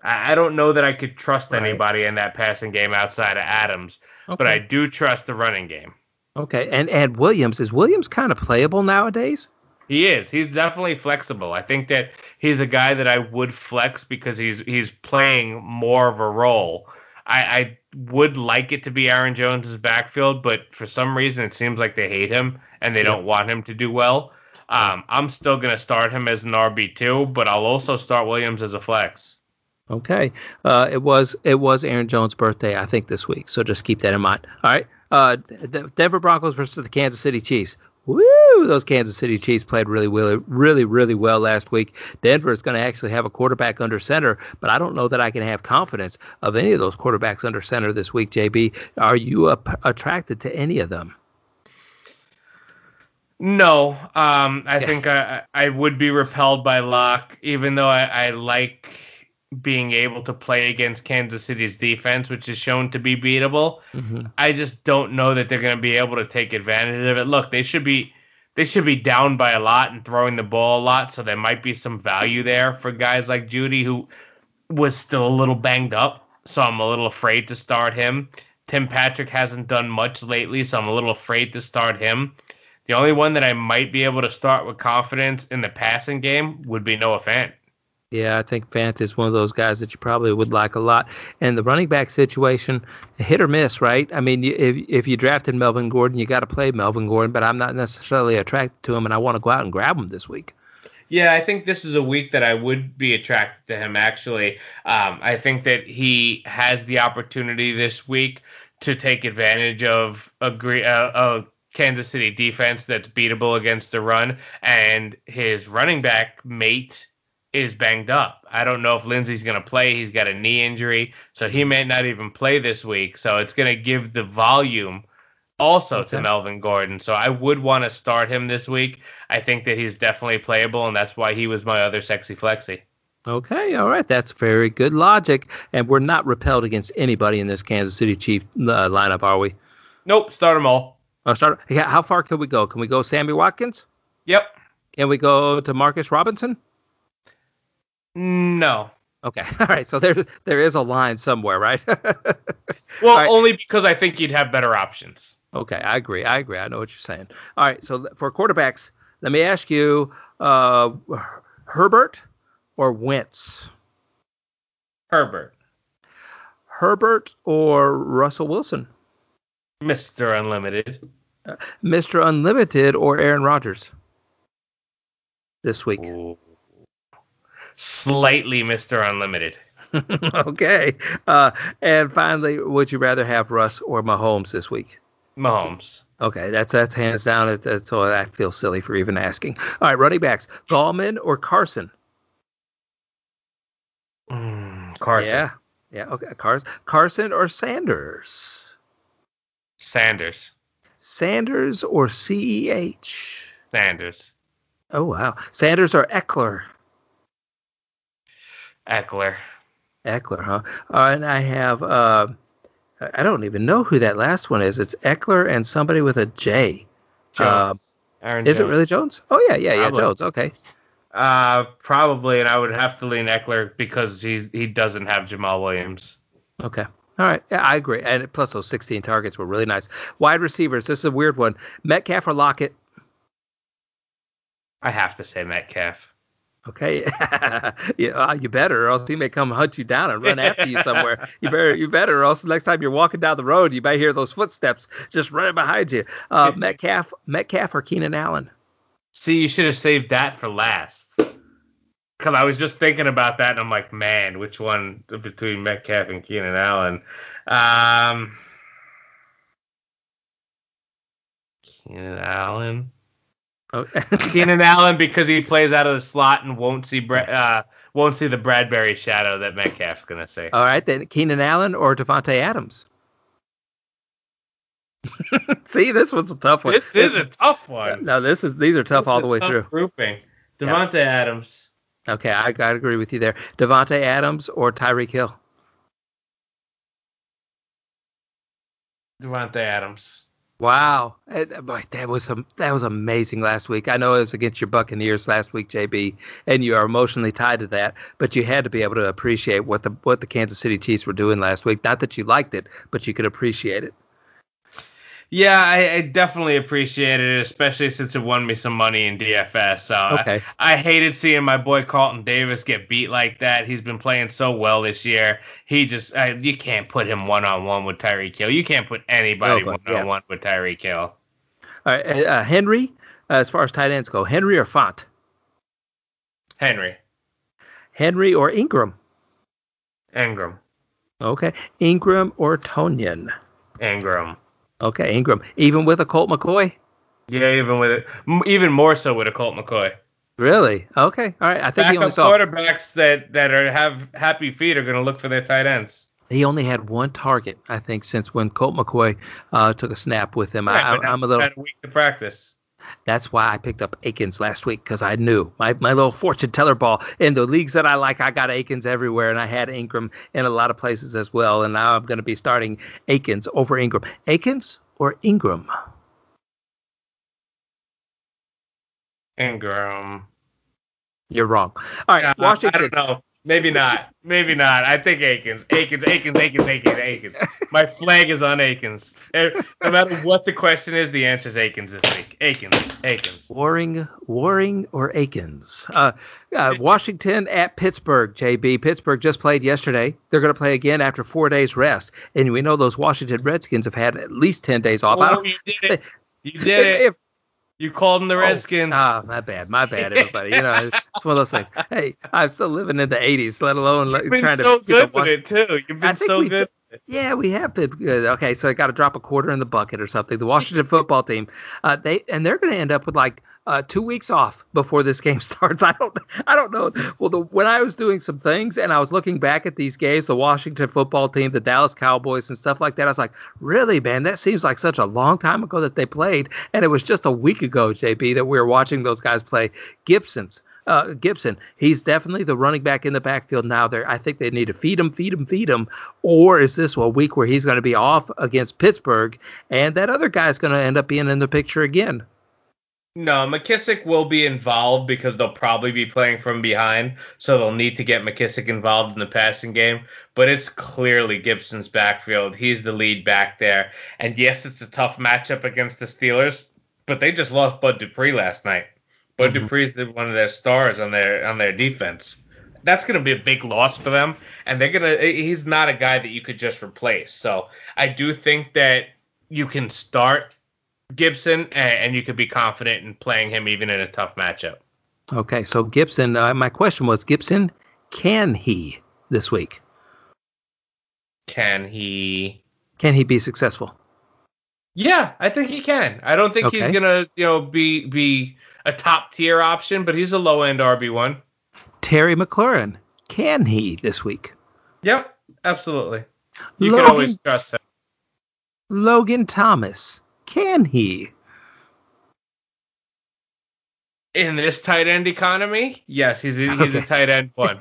I don't know that I could trust right. anybody in that passing game outside of Adams, okay. but I do trust the running game. Okay, and and Williams is Williams kind of playable nowadays? He is. He's definitely flexible. I think that he's a guy that I would flex because he's he's playing more of a role. I, I would like it to be Aaron Jones's backfield, but for some reason it seems like they hate him and they yeah. don't want him to do well. Um, I'm still going to start him as an RB two, but I'll also start Williams as a flex. Okay. Uh, it was it was Aaron Jones' birthday, I think, this week. So just keep that in mind. All right. Uh, the Denver Broncos versus the Kansas City Chiefs. Woo! Those Kansas City Chiefs played really, really, really, really well last week. Denver is going to actually have a quarterback under center, but I don't know that I can have confidence of any of those quarterbacks under center this week. JB, are you up, attracted to any of them? No, um, I yeah. think I, I would be repelled by Lock, even though I, I like being able to play against Kansas City's defense, which is shown to be beatable. Mm-hmm. I just don't know that they're going to be able to take advantage of it. Look, they should be they should be down by a lot and throwing the ball a lot, so there might be some value there for guys like Jeudy who was still a little banged up, so I'm a little afraid to start him. Tim Patrick hasn't done much lately, so I'm a little afraid to start him. The only one that I might be able to start with confidence in the passing game would be Noah Fant. Yeah, I think Fant is one of those guys that you probably would like a lot. And the running back situation, hit or miss, right? I mean, if if you drafted Melvin Gordon, you got to play Melvin Gordon, but I'm not necessarily attracted to him, and I want to go out and grab him this week. Yeah, I think this is a week that I would be attracted to him. Actually, um, I think that he has the opportunity this week to take advantage of a a Kansas City defense that's beatable against the run, and his running back mate is banged up. I don't know if Lindsay's going to play. He's got a knee injury, so he may not even play this week. So it's going to give the volume also okay. to Melvin Gordon. So I would want to start him this week. I think that he's definitely playable, and that's why he was my other sexy flexy. Okay, all right, that's very good logic, and we're not repelled against anybody in this Kansas City Chief uh, lineup, are we? Nope, start them all. Oh, start. Yeah, How far can we go? Can we go Sammy Watkins? Yep. Can we go to Marcus Robinson? No. Okay. All right. So there there is a line somewhere, right? well, right. only because I think you'd have better options. Okay, I agree. I agree. I know what you're saying. All right. So for quarterbacks, let me ask you, uh, Herbert or Wentz? Herbert. Herbert or Russell Wilson? Mr. Unlimited. Uh, Mr. Unlimited or Aaron Rodgers this week? Ooh slightly Mr. Unlimited. okay. Uh, and finally, would you rather have Russ or Mahomes this week? Mahomes. Okay, that's that's hands down. That's all. I feel silly for even asking. All right, running backs: Gallman or Carson? Mm, Carson. Yeah, yeah. Okay, Carson. Carson or Sanders? Sanders. Sanders or CEH? Sanders. Oh wow, Sanders or Ekeler? Ekeler. Eckler, huh? Uh, and I have, uh, I don't even know who that last one is. It's Ekeler and somebody with a J. Jones. Uh, is Jones. it really Jones? Oh yeah, yeah, probably. yeah, Jones. Okay. Uh, probably, and I would have to lean Ekeler because he's he doesn't have Jamaal Williams. Okay. All right, yeah, I agree. And plus, those 16 targets were really nice. Wide receivers. This is a weird one. Metcalf or Lockett? I have to say Metcalf. Okay, yeah, uh, you better, or else he may come hunt you down and run after you somewhere. You better, you better, or else next time you're walking down the road, you might hear those footsteps just running behind you. Uh, Metcalf, Metcalf, or Keenan Allen. See, you should have saved that for last. Because I was just thinking about that, and I'm like, man, which one between Metcalf and Keenan Allen? Um, Keenan Allen. Oh. Keenan Allen because he plays out of the slot and won't see uh, won't see the Bradberry shadow that Metcalf's gonna see. All right, then Keenan Allen or Davante Adams. see, this was a tough one. This is a tough one. No, this is these are tough this all the way through. Grouping. Davante yeah. Adams. Okay, I gotta agree with you there. Davante Adams or Tyreek Hill. Davante Adams. Wow, eh, eh, boy, that was some that was amazing last week. I know it was against your Buccaneers last week, JB, and you are emotionally tied to that. But you had to be able to appreciate what the what the Kansas City Chiefs were doing last week. Not that you liked it, but you could appreciate it. Yeah, I, I, definitely appreciated it, especially since it won me some money in DFS. So okay. I, I, hated seeing my boy Carlton Davis get beat like that. He's been playing so well this year. He just I, you can't put him one on one with Tyreek Hill. You can't put anybody one on one with Tyreek Hill. All right, uh, uh, Henry. Uh, as far as tight ends go, Henry or Fant? Henry. Henry or Engram? Engram. Okay, Engram or Tonyan? Engram. Okay, Engram. Even with a Colt McCoy? Yeah, even with it, even more so with a Colt McCoy. Really? Okay. All right. I think Backup he only saw quarterbacks that that are have happy feet are going to look for their tight ends. He only had one target, I think, since when Colt McCoy uh, took a snap with him. Yeah, I, am a little. Had a week to practice. That's why I picked up Akins last week because I knew my, my little fortune teller ball in the leagues that I like. I got Akins everywhere, and I had Engram in a lot of places as well. And now I'm going to be starting Akins over Engram. Akins or Engram? Engram. You're wrong. All right, Washington. I don't know. Maybe not. Maybe not. I think Akins. Akins, Akins, Akins, Aikens, Akins. My flag is on Akins. Eh, no matter what the question is, the answer is Akins this week. Akins, Akins. Warring, Warring, or Akins? Uh, uh, Washington at Pittsburgh, JB. Pittsburgh just played yesterday. They're going to play again after four days rest. And we know those Washington Redskins have had at least 10 days off. Oh, you did it. You did it. If, you called them the oh, Redskins. Ah, oh, my bad, my bad, everybody. you know, it's one of those things. Hey, I'm still living in the '80s, let alone You've been trying so to. good with it too. You've been so good. Yeah, we have been good. Okay, so I got to drop a quarter in the bucket or something. The Washington football team, uh, they and they're going to end up with like uh, two weeks off before this game starts. I don't, I don't know. Well, the, when I was doing some things and I was looking back at these games, the Washington football team, the Dallas Cowboys, and stuff like that, I was like, really, man, that seems like such a long time ago that they played, and it was just a week ago, JB, that we were watching those guys play. Gibson's. Uh, Gibson, he's definitely the running back in the backfield now. There, I think they need to feed him, feed him, feed him. Or is this a week where he's going to be off against Pittsburgh, and that other guy's going to end up being in the picture again? No, McKissick will be involved because they'll probably be playing from behind, so they'll need to get McKissick involved in the passing game. But it's clearly Gibson's backfield. He's the lead back there. And yes, it's a tough matchup against the Steelers, but they just lost Bud Dupree last night. Bud mm-hmm. Dupree's one of their stars on their on their defense. That's going to be a big loss for them, and they're gonna. He's not a guy that you could just replace. So I do think that you can start Gibson, and you could be confident in playing him even in a tough matchup. Okay, so Gibson. Uh, my question was Gibson. Can he this week? Can he? Can he be successful? Yeah, I think he can. I don't think okay. he's gonna, you know, be be a top tier option, but he's a low end RB one. Terry McLaurin, can he this week? Yep, absolutely. You Logan, can always trust him. Logan Thomas, can he? In this tight end economy, yes, he's a, he's okay. a tight end one.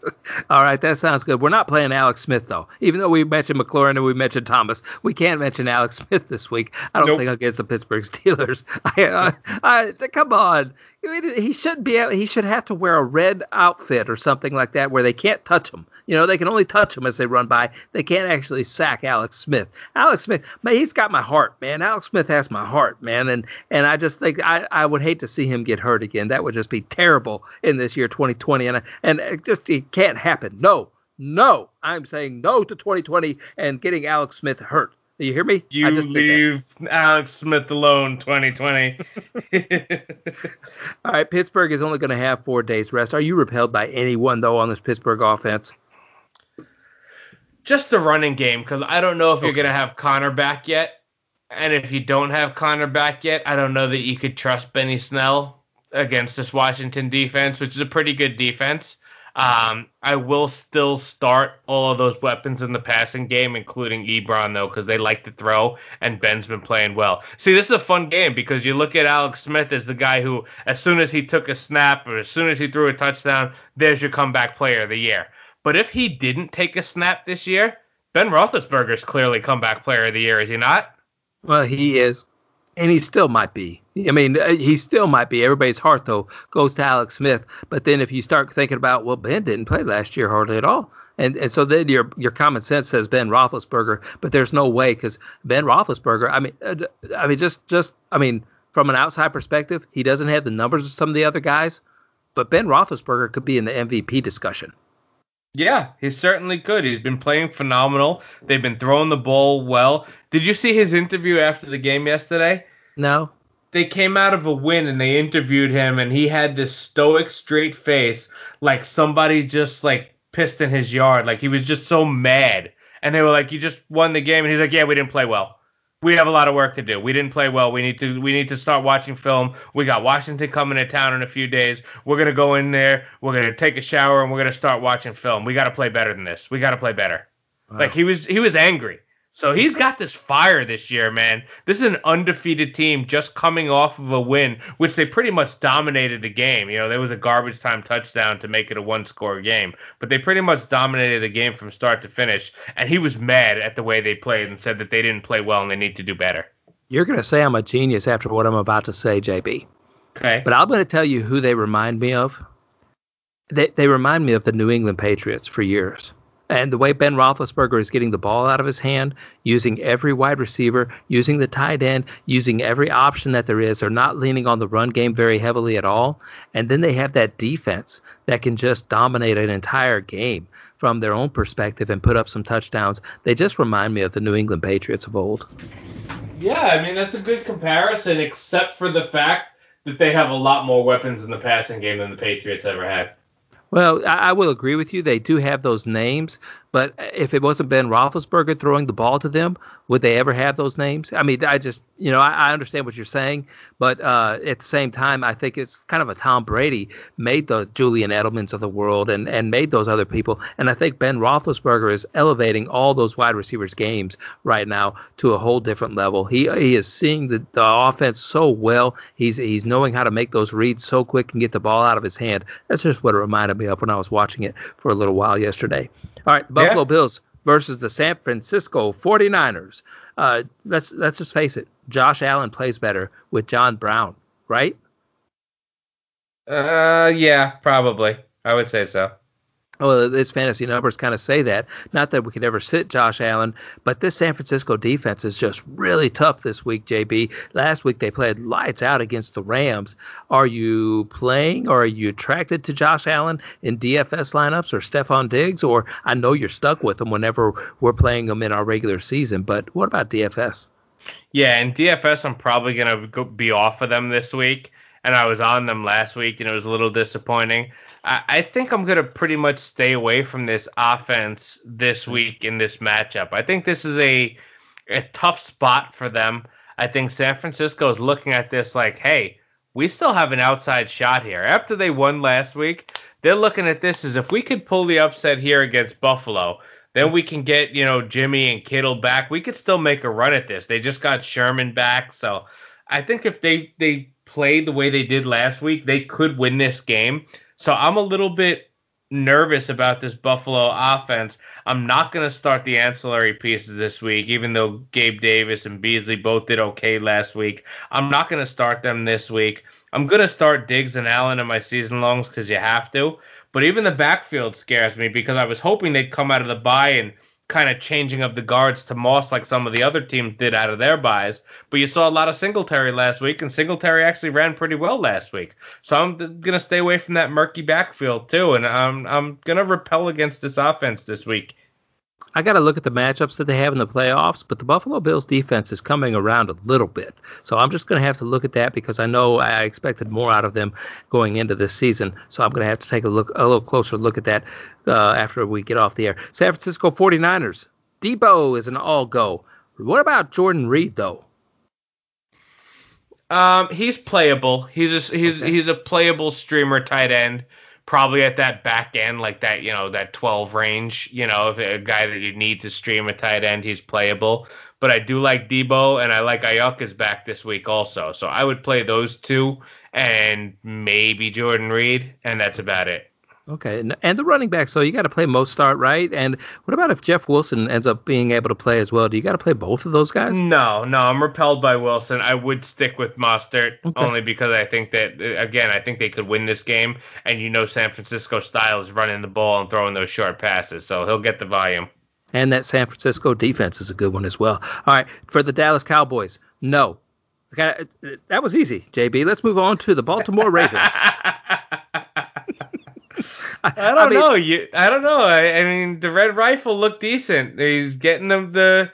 All right, that sounds good. We're not playing Alex Smith though. Even though we mentioned McLaurin and we mentioned Thomas, we can't mention Alex Smith this week. I don't nope. think against the Pittsburgh Steelers. I, uh, I, I, come on, he should be. He should have to wear a red outfit or something like that where they can't touch him. You know, they can only touch him as they run by. They can't actually sack Alex Smith. Alex Smith, man, he's got my heart, man. Alex Smith has my heart, man. And and I just think I, I would hate to see him get hurt again. That would just be terrible in this year 2020. And and it just it can't happen. No, no. I'm saying no to 2020 and getting Alex Smith hurt. Do you hear me? You leave Alex Smith alone, 2020. All right, Pittsburgh is only going to have four days rest. Are you repelled by anyone though on this Pittsburgh offense? Just the running game, because I don't know if okay. you're going to have Conner back yet, and if you don't have Conner back yet, I don't know that you could trust Benny Snell against this Washington defense, which is a pretty good defense. Um, I will still start all of those weapons in the passing game, including Ebron, though, because they like to throw, and Ben's been playing well. See, this is a fun game because you look at Alex Smith as the guy who, as soon as he took a snap or as soon as he threw a touchdown, there's your comeback player of the year. But if he didn't take a snap this year, Ben Roethlisberger's clearly comeback player of the year, is he not? Well, he is and he still might be. I mean, uh, he still might be. Everybody's heart though goes to Alex Smith. But then if you start thinking about, well, Ben didn't play last year hardly at all, and and so then your your common sense says Ben Roethlisberger, but there's no way because Ben Roethlisberger. I mean, uh, I mean, just just I mean, from an outside perspective, he doesn't have the numbers of some of the other guys, but Ben Roethlisberger could be in the MVP discussion. Yeah, he certainly could. He's been playing phenomenal. They've been throwing the ball well. Did you see his interview after the game yesterday? No. They came out of a win and they interviewed him, and he had this stoic, straight face, like somebody just like pissed in his yard. Like he was just so mad. And they were like, "You just won the game," and he's like, "Yeah, we didn't play well." We have a lot of work to do. We didn't play well. We need to we need to start watching film. We got Washington coming to town in a few days. We're gonna go in there. We're gonna take a shower and we're gonna start watching film. We got to play better than this. We got to play better. Wow. Like he was he was angry. So he's got this fire this year, man. This is an undefeated team just coming off of a win, which they pretty much dominated the game. You know, there was a garbage time touchdown to make it a one score game, but they pretty much dominated the game from start to finish. And he was mad at the way they played and said that they didn't play well and they need to do better. You're going to say I'm a genius after what I'm about to say, JB. Okay. But I'm going to tell you who they remind me of. They, they remind me of the New England Patriots for years. And the way Ben Roethlisberger is getting the ball out of his hand, using every wide receiver, using the tight end, using every option that there is, they're not leaning on the run game very heavily at all. And then they have that defense that can just dominate an entire game from their own perspective and put up some touchdowns. They just remind me of the New England Patriots of old. Yeah, I mean that's a good comparison, except for the fact that they have a lot more weapons in the passing game than the Patriots ever had. Well, I, I will agree with you. They do have those names, but if it wasn't Ben Roethlisberger throwing the ball to them, would they ever have those names? I mean, I just, you know, I, I understand what you're saying, but uh, at the same time, I think it's kind of a Tom Brady made the Julian Edelmans of the world and, and made those other people. And I think Ben Roethlisberger is elevating all those wide receivers' games right now to a whole different level. He he is seeing the, the offense so well. He's he's knowing how to make those reads so quick and get the ball out of his hand. That's just what it reminded me of when I was watching it for a little while yesterday. All right, Buffalo yeah. Bills versus the San Francisco 49ers. Uh, let's let's just face it. Josh Allen plays better with John Brown, right? Uh, yeah, probably. I would say so well, its fantasy numbers kind of say that. Not that we could ever sit Josh Allen, but this San Francisco defense is just really tough this week, JB. Last week they played lights out against the Rams. Are you playing or are you attracted to Josh Allen in DFS lineups or Stefon Diggs? Or I know you're stuck with him whenever we're playing them in our regular season, but what about DFS? Yeah, in DFS, I'm probably going to be off of them this week. And I was on them last week, and it was a little disappointing. I, I think I'm going to pretty much stay away from this offense this week in this matchup. I think this is a a tough spot for them. I think San Francisco is looking at this like, hey, we still have an outside shot here. After they won last week, they're looking at this as if we could pull the upset here against Buffalo, then we can get, you know, Jimmy and Kittle back. We could still make a run at this. They just got Sherman back. So I think if they they played the way they did last week, they could win this game. So I'm a little bit nervous about this Buffalo offense. I'm not going to start the ancillary pieces this week, even though Gabe Davis and Beasley both did okay last week. I'm not going to start them this week. I'm going to start Diggs and Allen in my season longs because you have to. But even the backfield scares me because I was hoping they'd come out of the bye and kind of changing of the guards to Moss like some of the other teams did out of their byes. But you saw a lot of Singletary last week, and Singletary actually ran pretty well last week. So I'm gonna stay away from that murky backfield too, and I'm I'm gonna repel against this offense this week. I got to look at the matchups that they have in the playoffs, but the Buffalo Bills defense is coming around a little bit. So I'm just going to have to look at that because I know I expected more out of them going into this season. So I'm going to have to take a look a little closer look at that uh, after we get off the air. San Francisco 49ers. Deebo is an all go. What about Jordan Reed though? Um, he's playable. He's a, he's okay. he's a playable streamer tight end probably at that back end, like that, you know, that 12 range, you know, if a guy that you need to stream a tight end, he's playable. But I do like Deebo and I like Aiyuk is back this week also. So I would play those two and maybe Jordan Reed, and that's about it. Okay, and the running back. So you got to play Mostert, right? And what about if Jeff Wilson ends up being able to play as well? Do you got to play both of those guys? No, no, I'm repelled by Wilson. I would stick with Mostert okay. only because I think that uh, again, I think they could win this game, and you know San Francisco style is running the ball and throwing those short passes, so he'll get the volume. And that San Francisco defense is a good one as well. All right, for the Dallas Cowboys, no. Okay, uh, that was easy, JB. Let's move on to the Baltimore Ravens. I don't I mean, know. You, I don't know. I, I, mean, the red rifle looked decent. He's getting them the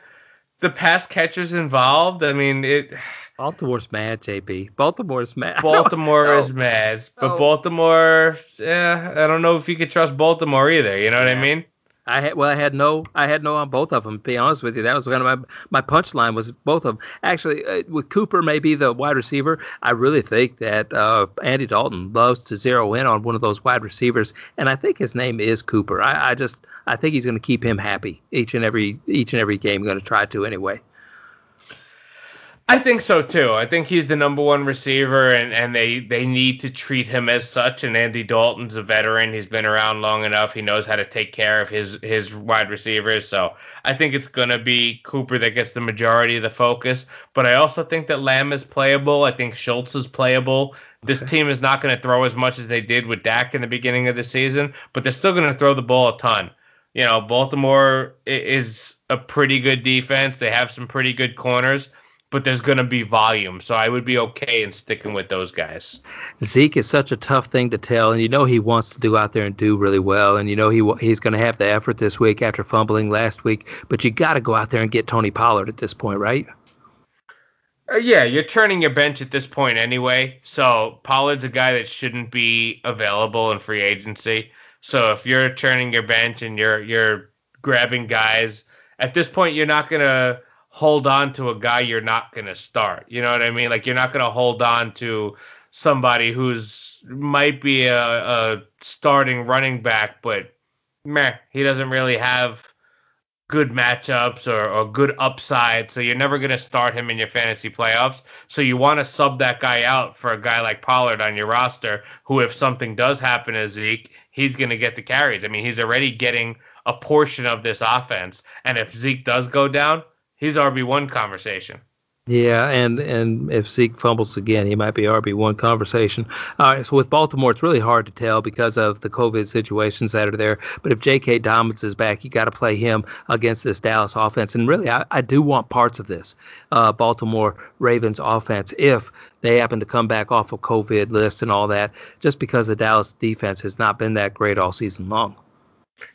the pass catchers involved. I mean, it. Baltimore's mad, JB. Baltimore's mad. Baltimore no, is mad, but no. Baltimore, yeah, I don't know if you could trust Baltimore either. You know yeah. what I mean? I had well, I had no, I had no on both of them. To be honest with you, that was kind of my my punchline was both of them. Actually, uh, with Cooper maybe the wide receiver, I really think that uh, Andy Dalton loves to zero in on one of those wide receivers, and I think his name is Cooper. I, I just I think he's going to keep him happy each and every each and every game. Going to try to anyway. I think so too. I think he's the number one receiver, and, and they, they need to treat him as such. And Andy Dalton's a veteran; he's been around long enough. He knows how to take care of his his wide receivers. So I think it's gonna be Cooper that gets the majority of the focus. But I also think that Lamb is playable. I think Schultz is playable. This okay. team is not going to throw as much as they did with Dak in the beginning of the season, but they're still going to throw the ball a ton. You know, Baltimore is a pretty good defense. They have some pretty good corners but there's going to be volume. So I would be okay in sticking with those guys. Zeke is such a tough thing to tell, and you know he wants to do out there and do really well, and you know he he's going to have the effort this week after fumbling last week. But you got to go out there and get Tony Pollard at this point, right? Uh, yeah, you're turning your bench at this point anyway. So Pollard's a guy that shouldn't be available in free agency. So if you're turning your bench and you're you're grabbing guys at this point, you're not gonna hold on to a guy you're not going to start. You know what I mean? Like you're not going to hold on to somebody who's might be a, a starting running back, but meh, he doesn't really have good matchups or, or good upside. So you're never going to start him in your fantasy playoffs. So you want to sub that guy out for a guy like Pollard on your roster, who, if something does happen to Zeke, he's going to get the carries. I mean, he's already getting a portion of this offense. And if Zeke does go down, he's RB one conversation. Yeah, and and if Zeke fumbles again, he might be RB one conversation. All right, so with Baltimore, it's really hard to tell because of the COVID situations that are there. But if J.K. Dobbins is back, you got to play him against this Dallas offense. And really, I, I do want parts of this uh, Baltimore Ravens offense if they happen to come back off of COVID list and all that, just because the Dallas defense has not been that great all season long.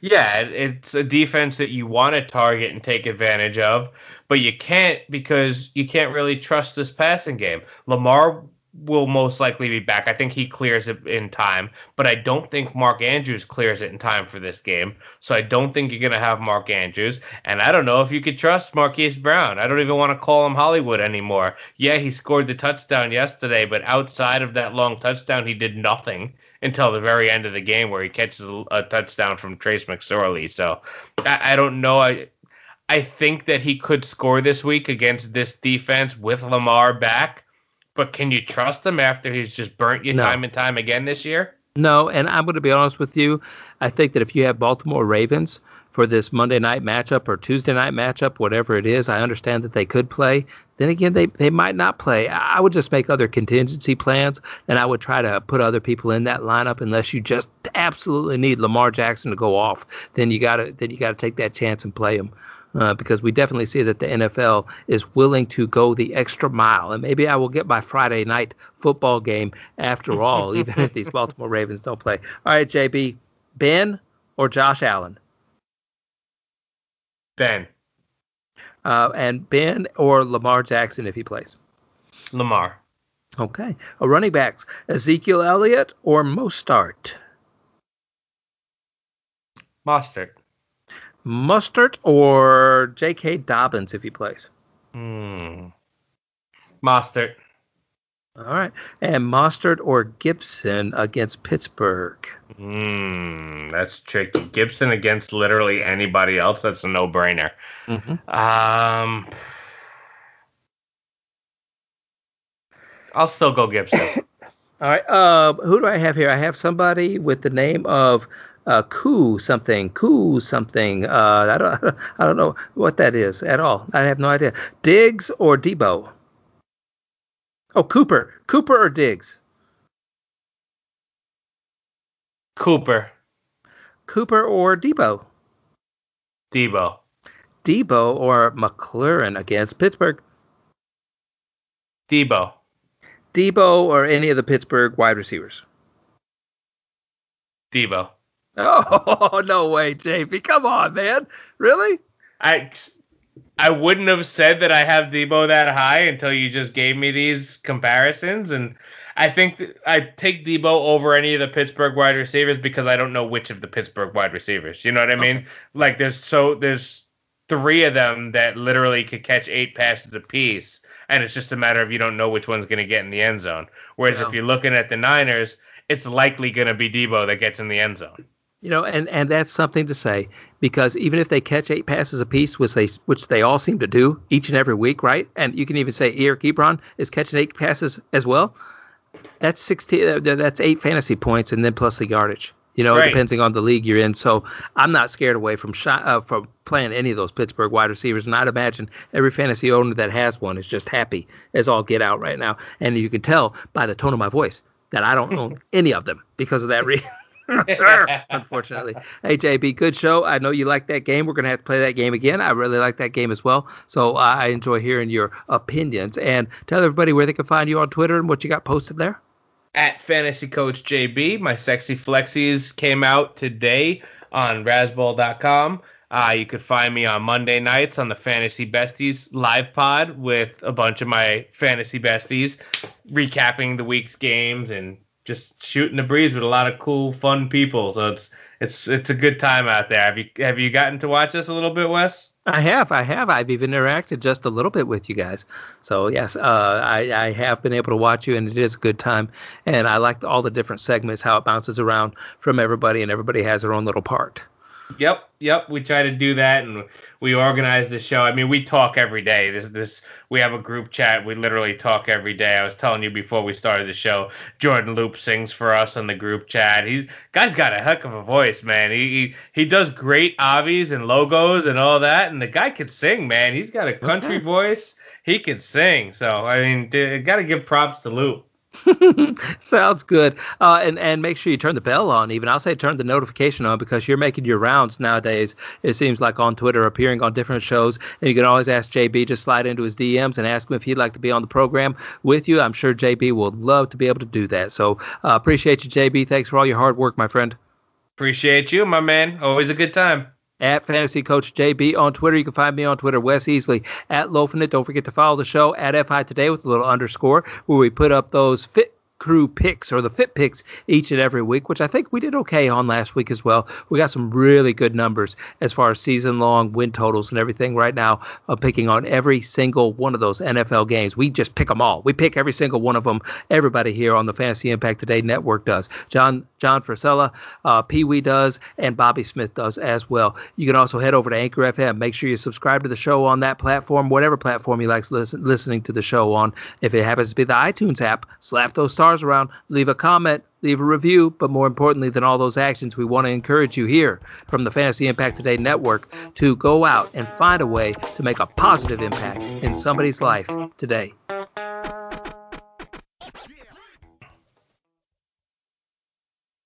Yeah, it's a defense that you want to target and take advantage of, but you can't because you can't really trust this passing game. Lamar will most likely be back. I think he clears it in time, but I don't think Mark Andrews clears it in time for this game. So I don't think you're going to have Mark Andrews. And I don't know if you could trust Marquise Brown. I don't even want to call him Hollywood anymore. Yeah, he scored the touchdown yesterday, but outside of that long touchdown, he did nothing until the very end of the game where he catches a, touchdown from Trace McSorley. So I, I don't know. I I think that he could score this week against this defense with Lamar back. But can you trust him after he's just burnt you no. time and time again this year? No, and I'm going to be honest with you. I think that if you have Baltimore Ravens, for this Monday night matchup or Tuesday night matchup, whatever it is. I understand that they could play. Then again, they, they might not play. I would just make other contingency plans, and I would try to put other people in that lineup unless you just absolutely need Lamar Jackson to go off. Then you gotta then you gotta take that chance and play him. Uh, because we definitely see that the NFL is willing to go the extra mile. And maybe I will get my Friday night football game after all, even if these Baltimore Ravens don't play. All right, JB, Ben or Josh Allen? Ben. Uh, and Ben or Lamar Jackson if he plays? Lamar. Okay. A running backs, Ezekiel Elliott or Mostert? Mostert. Mostert or J.K. Dobbins if he plays? Hmm. Mostert. All right. And Mostert or Gibson against Pittsburgh? Hmm. That's tricky. Gibson against literally anybody else. That's a no-brainer. Mm-hmm. Um. I'll still go Gibson. All right. Uh, who do I have here? I have somebody with the name of uh, Koo something, Koo something. Uh, I don't, I don't know what that is at all. I have no idea. Diggs or Deebo? Oh, Cooper, Cooper or Diggs? Cooper. Cooper or Deebo? Deebo. Deebo or McLaurin against Pittsburgh? Deebo. Deebo or any of the Pittsburgh wide receivers? Deebo. Oh no way, JP! Come on, man. Really? I I wouldn't have said that I have Deebo that high until you just gave me these comparisons, and I think I take Deebo over any of the Pittsburgh wide receivers because I don't know which of the Pittsburgh wide receivers. You know what I mean? Okay. Like there's so there's three of them that literally could catch eight passes apiece, and it's just a matter of you don't know which one's going to get in the end zone. Whereas if you're looking at the Niners, it's likely going to be Deebo that gets in the end zone. You know, and, and that's something to say because even if they catch eight passes apiece, which they which they all seem to do each and every week, right? And you can even say Eric Ebron is catching eight passes as well. That's sixteen. Uh, that's eight fantasy points, and then plus the yardage. You know, right. depending on the league you're in. So I'm not scared away from shot, uh, from playing any of those Pittsburgh wide receivers. And I'd imagine every fantasy owner that has one is just happy as all get out right now. And you can tell by the tone of my voice that I don't own any of them because of that reason. unfortunately. Hey, JB, good show. I know you like that game. We're going to have to play that game again. I really like that game as well. So uh, I enjoy hearing your opinions. And tell everybody where they can find you on Twitter and what you got posted there. At Fantasy Coach JB. My sexy flexies came out today on Razzball.com. Uh, you could find me on Monday nights on the Fantasy Besties live pod with a bunch of my Fantasy Besties, recapping the week's games and just shooting the breeze with a lot of cool, fun people. So it's it's it's a good time out there. Have you have you gotten to watch us a little bit, Wes? I have, I have. I've even interacted just a little bit with you guys. So yes, uh, I, I have been able to watch you, and it is a good time. And I like all the different segments, how it bounces around from everybody, and everybody has their own little part. Yep, yep. We try to do that, and we organize the show. I mean, we talk every day. This, this, we have a group chat. We literally talk every day. I was telling you before we started the show. Jordan Loop sings for us on the group chat. He's guy's got a heck of a voice, man. He he, he does great obbies and logos and all that, and the guy can sing, man. He's got a country okay. voice. He can sing. So I mean, got to give props to Loop. Sounds good. Uh, and and make sure you turn the bell on. Even I'll say turn the notification on because you're making your rounds nowadays. It seems like on Twitter, appearing on different shows, and you can always ask JB to slide into his DMs and ask him if he'd like to be on the program with you. I'm sure JB will love to be able to do that. So uh, appreciate you, JB. Thanks for all your hard work, my friend. Appreciate you, my man. Always a good time at Fantasy Coach JB on Twitter. You can find me on Twitter, Wes Easley at Loafing It. Don't forget to follow the show at FI Today with a little underscore where we put up those fit crew picks or the fit picks each and every week, which I think we did okay on last week as well. We got some really good numbers as far as season long win totals and everything right now. I'm picking on every single one of those NFL games. We just pick them all. We pick every single one of them. Everybody here on the Fantasy Impact Today Network does. John John Frisella, uh, Pee Wee does, and Bobby Smith does as well. You can also head over to Anchor FM. Make sure you subscribe to the show on that platform, whatever platform you like listening to the show on. If it happens to be the iTunes app, slap those stars around, leave a comment, leave a review. But more importantly than all those actions, we want to encourage you here from the Fantasy Impact Today Network to go out and find a way to make a positive impact in somebody's life today.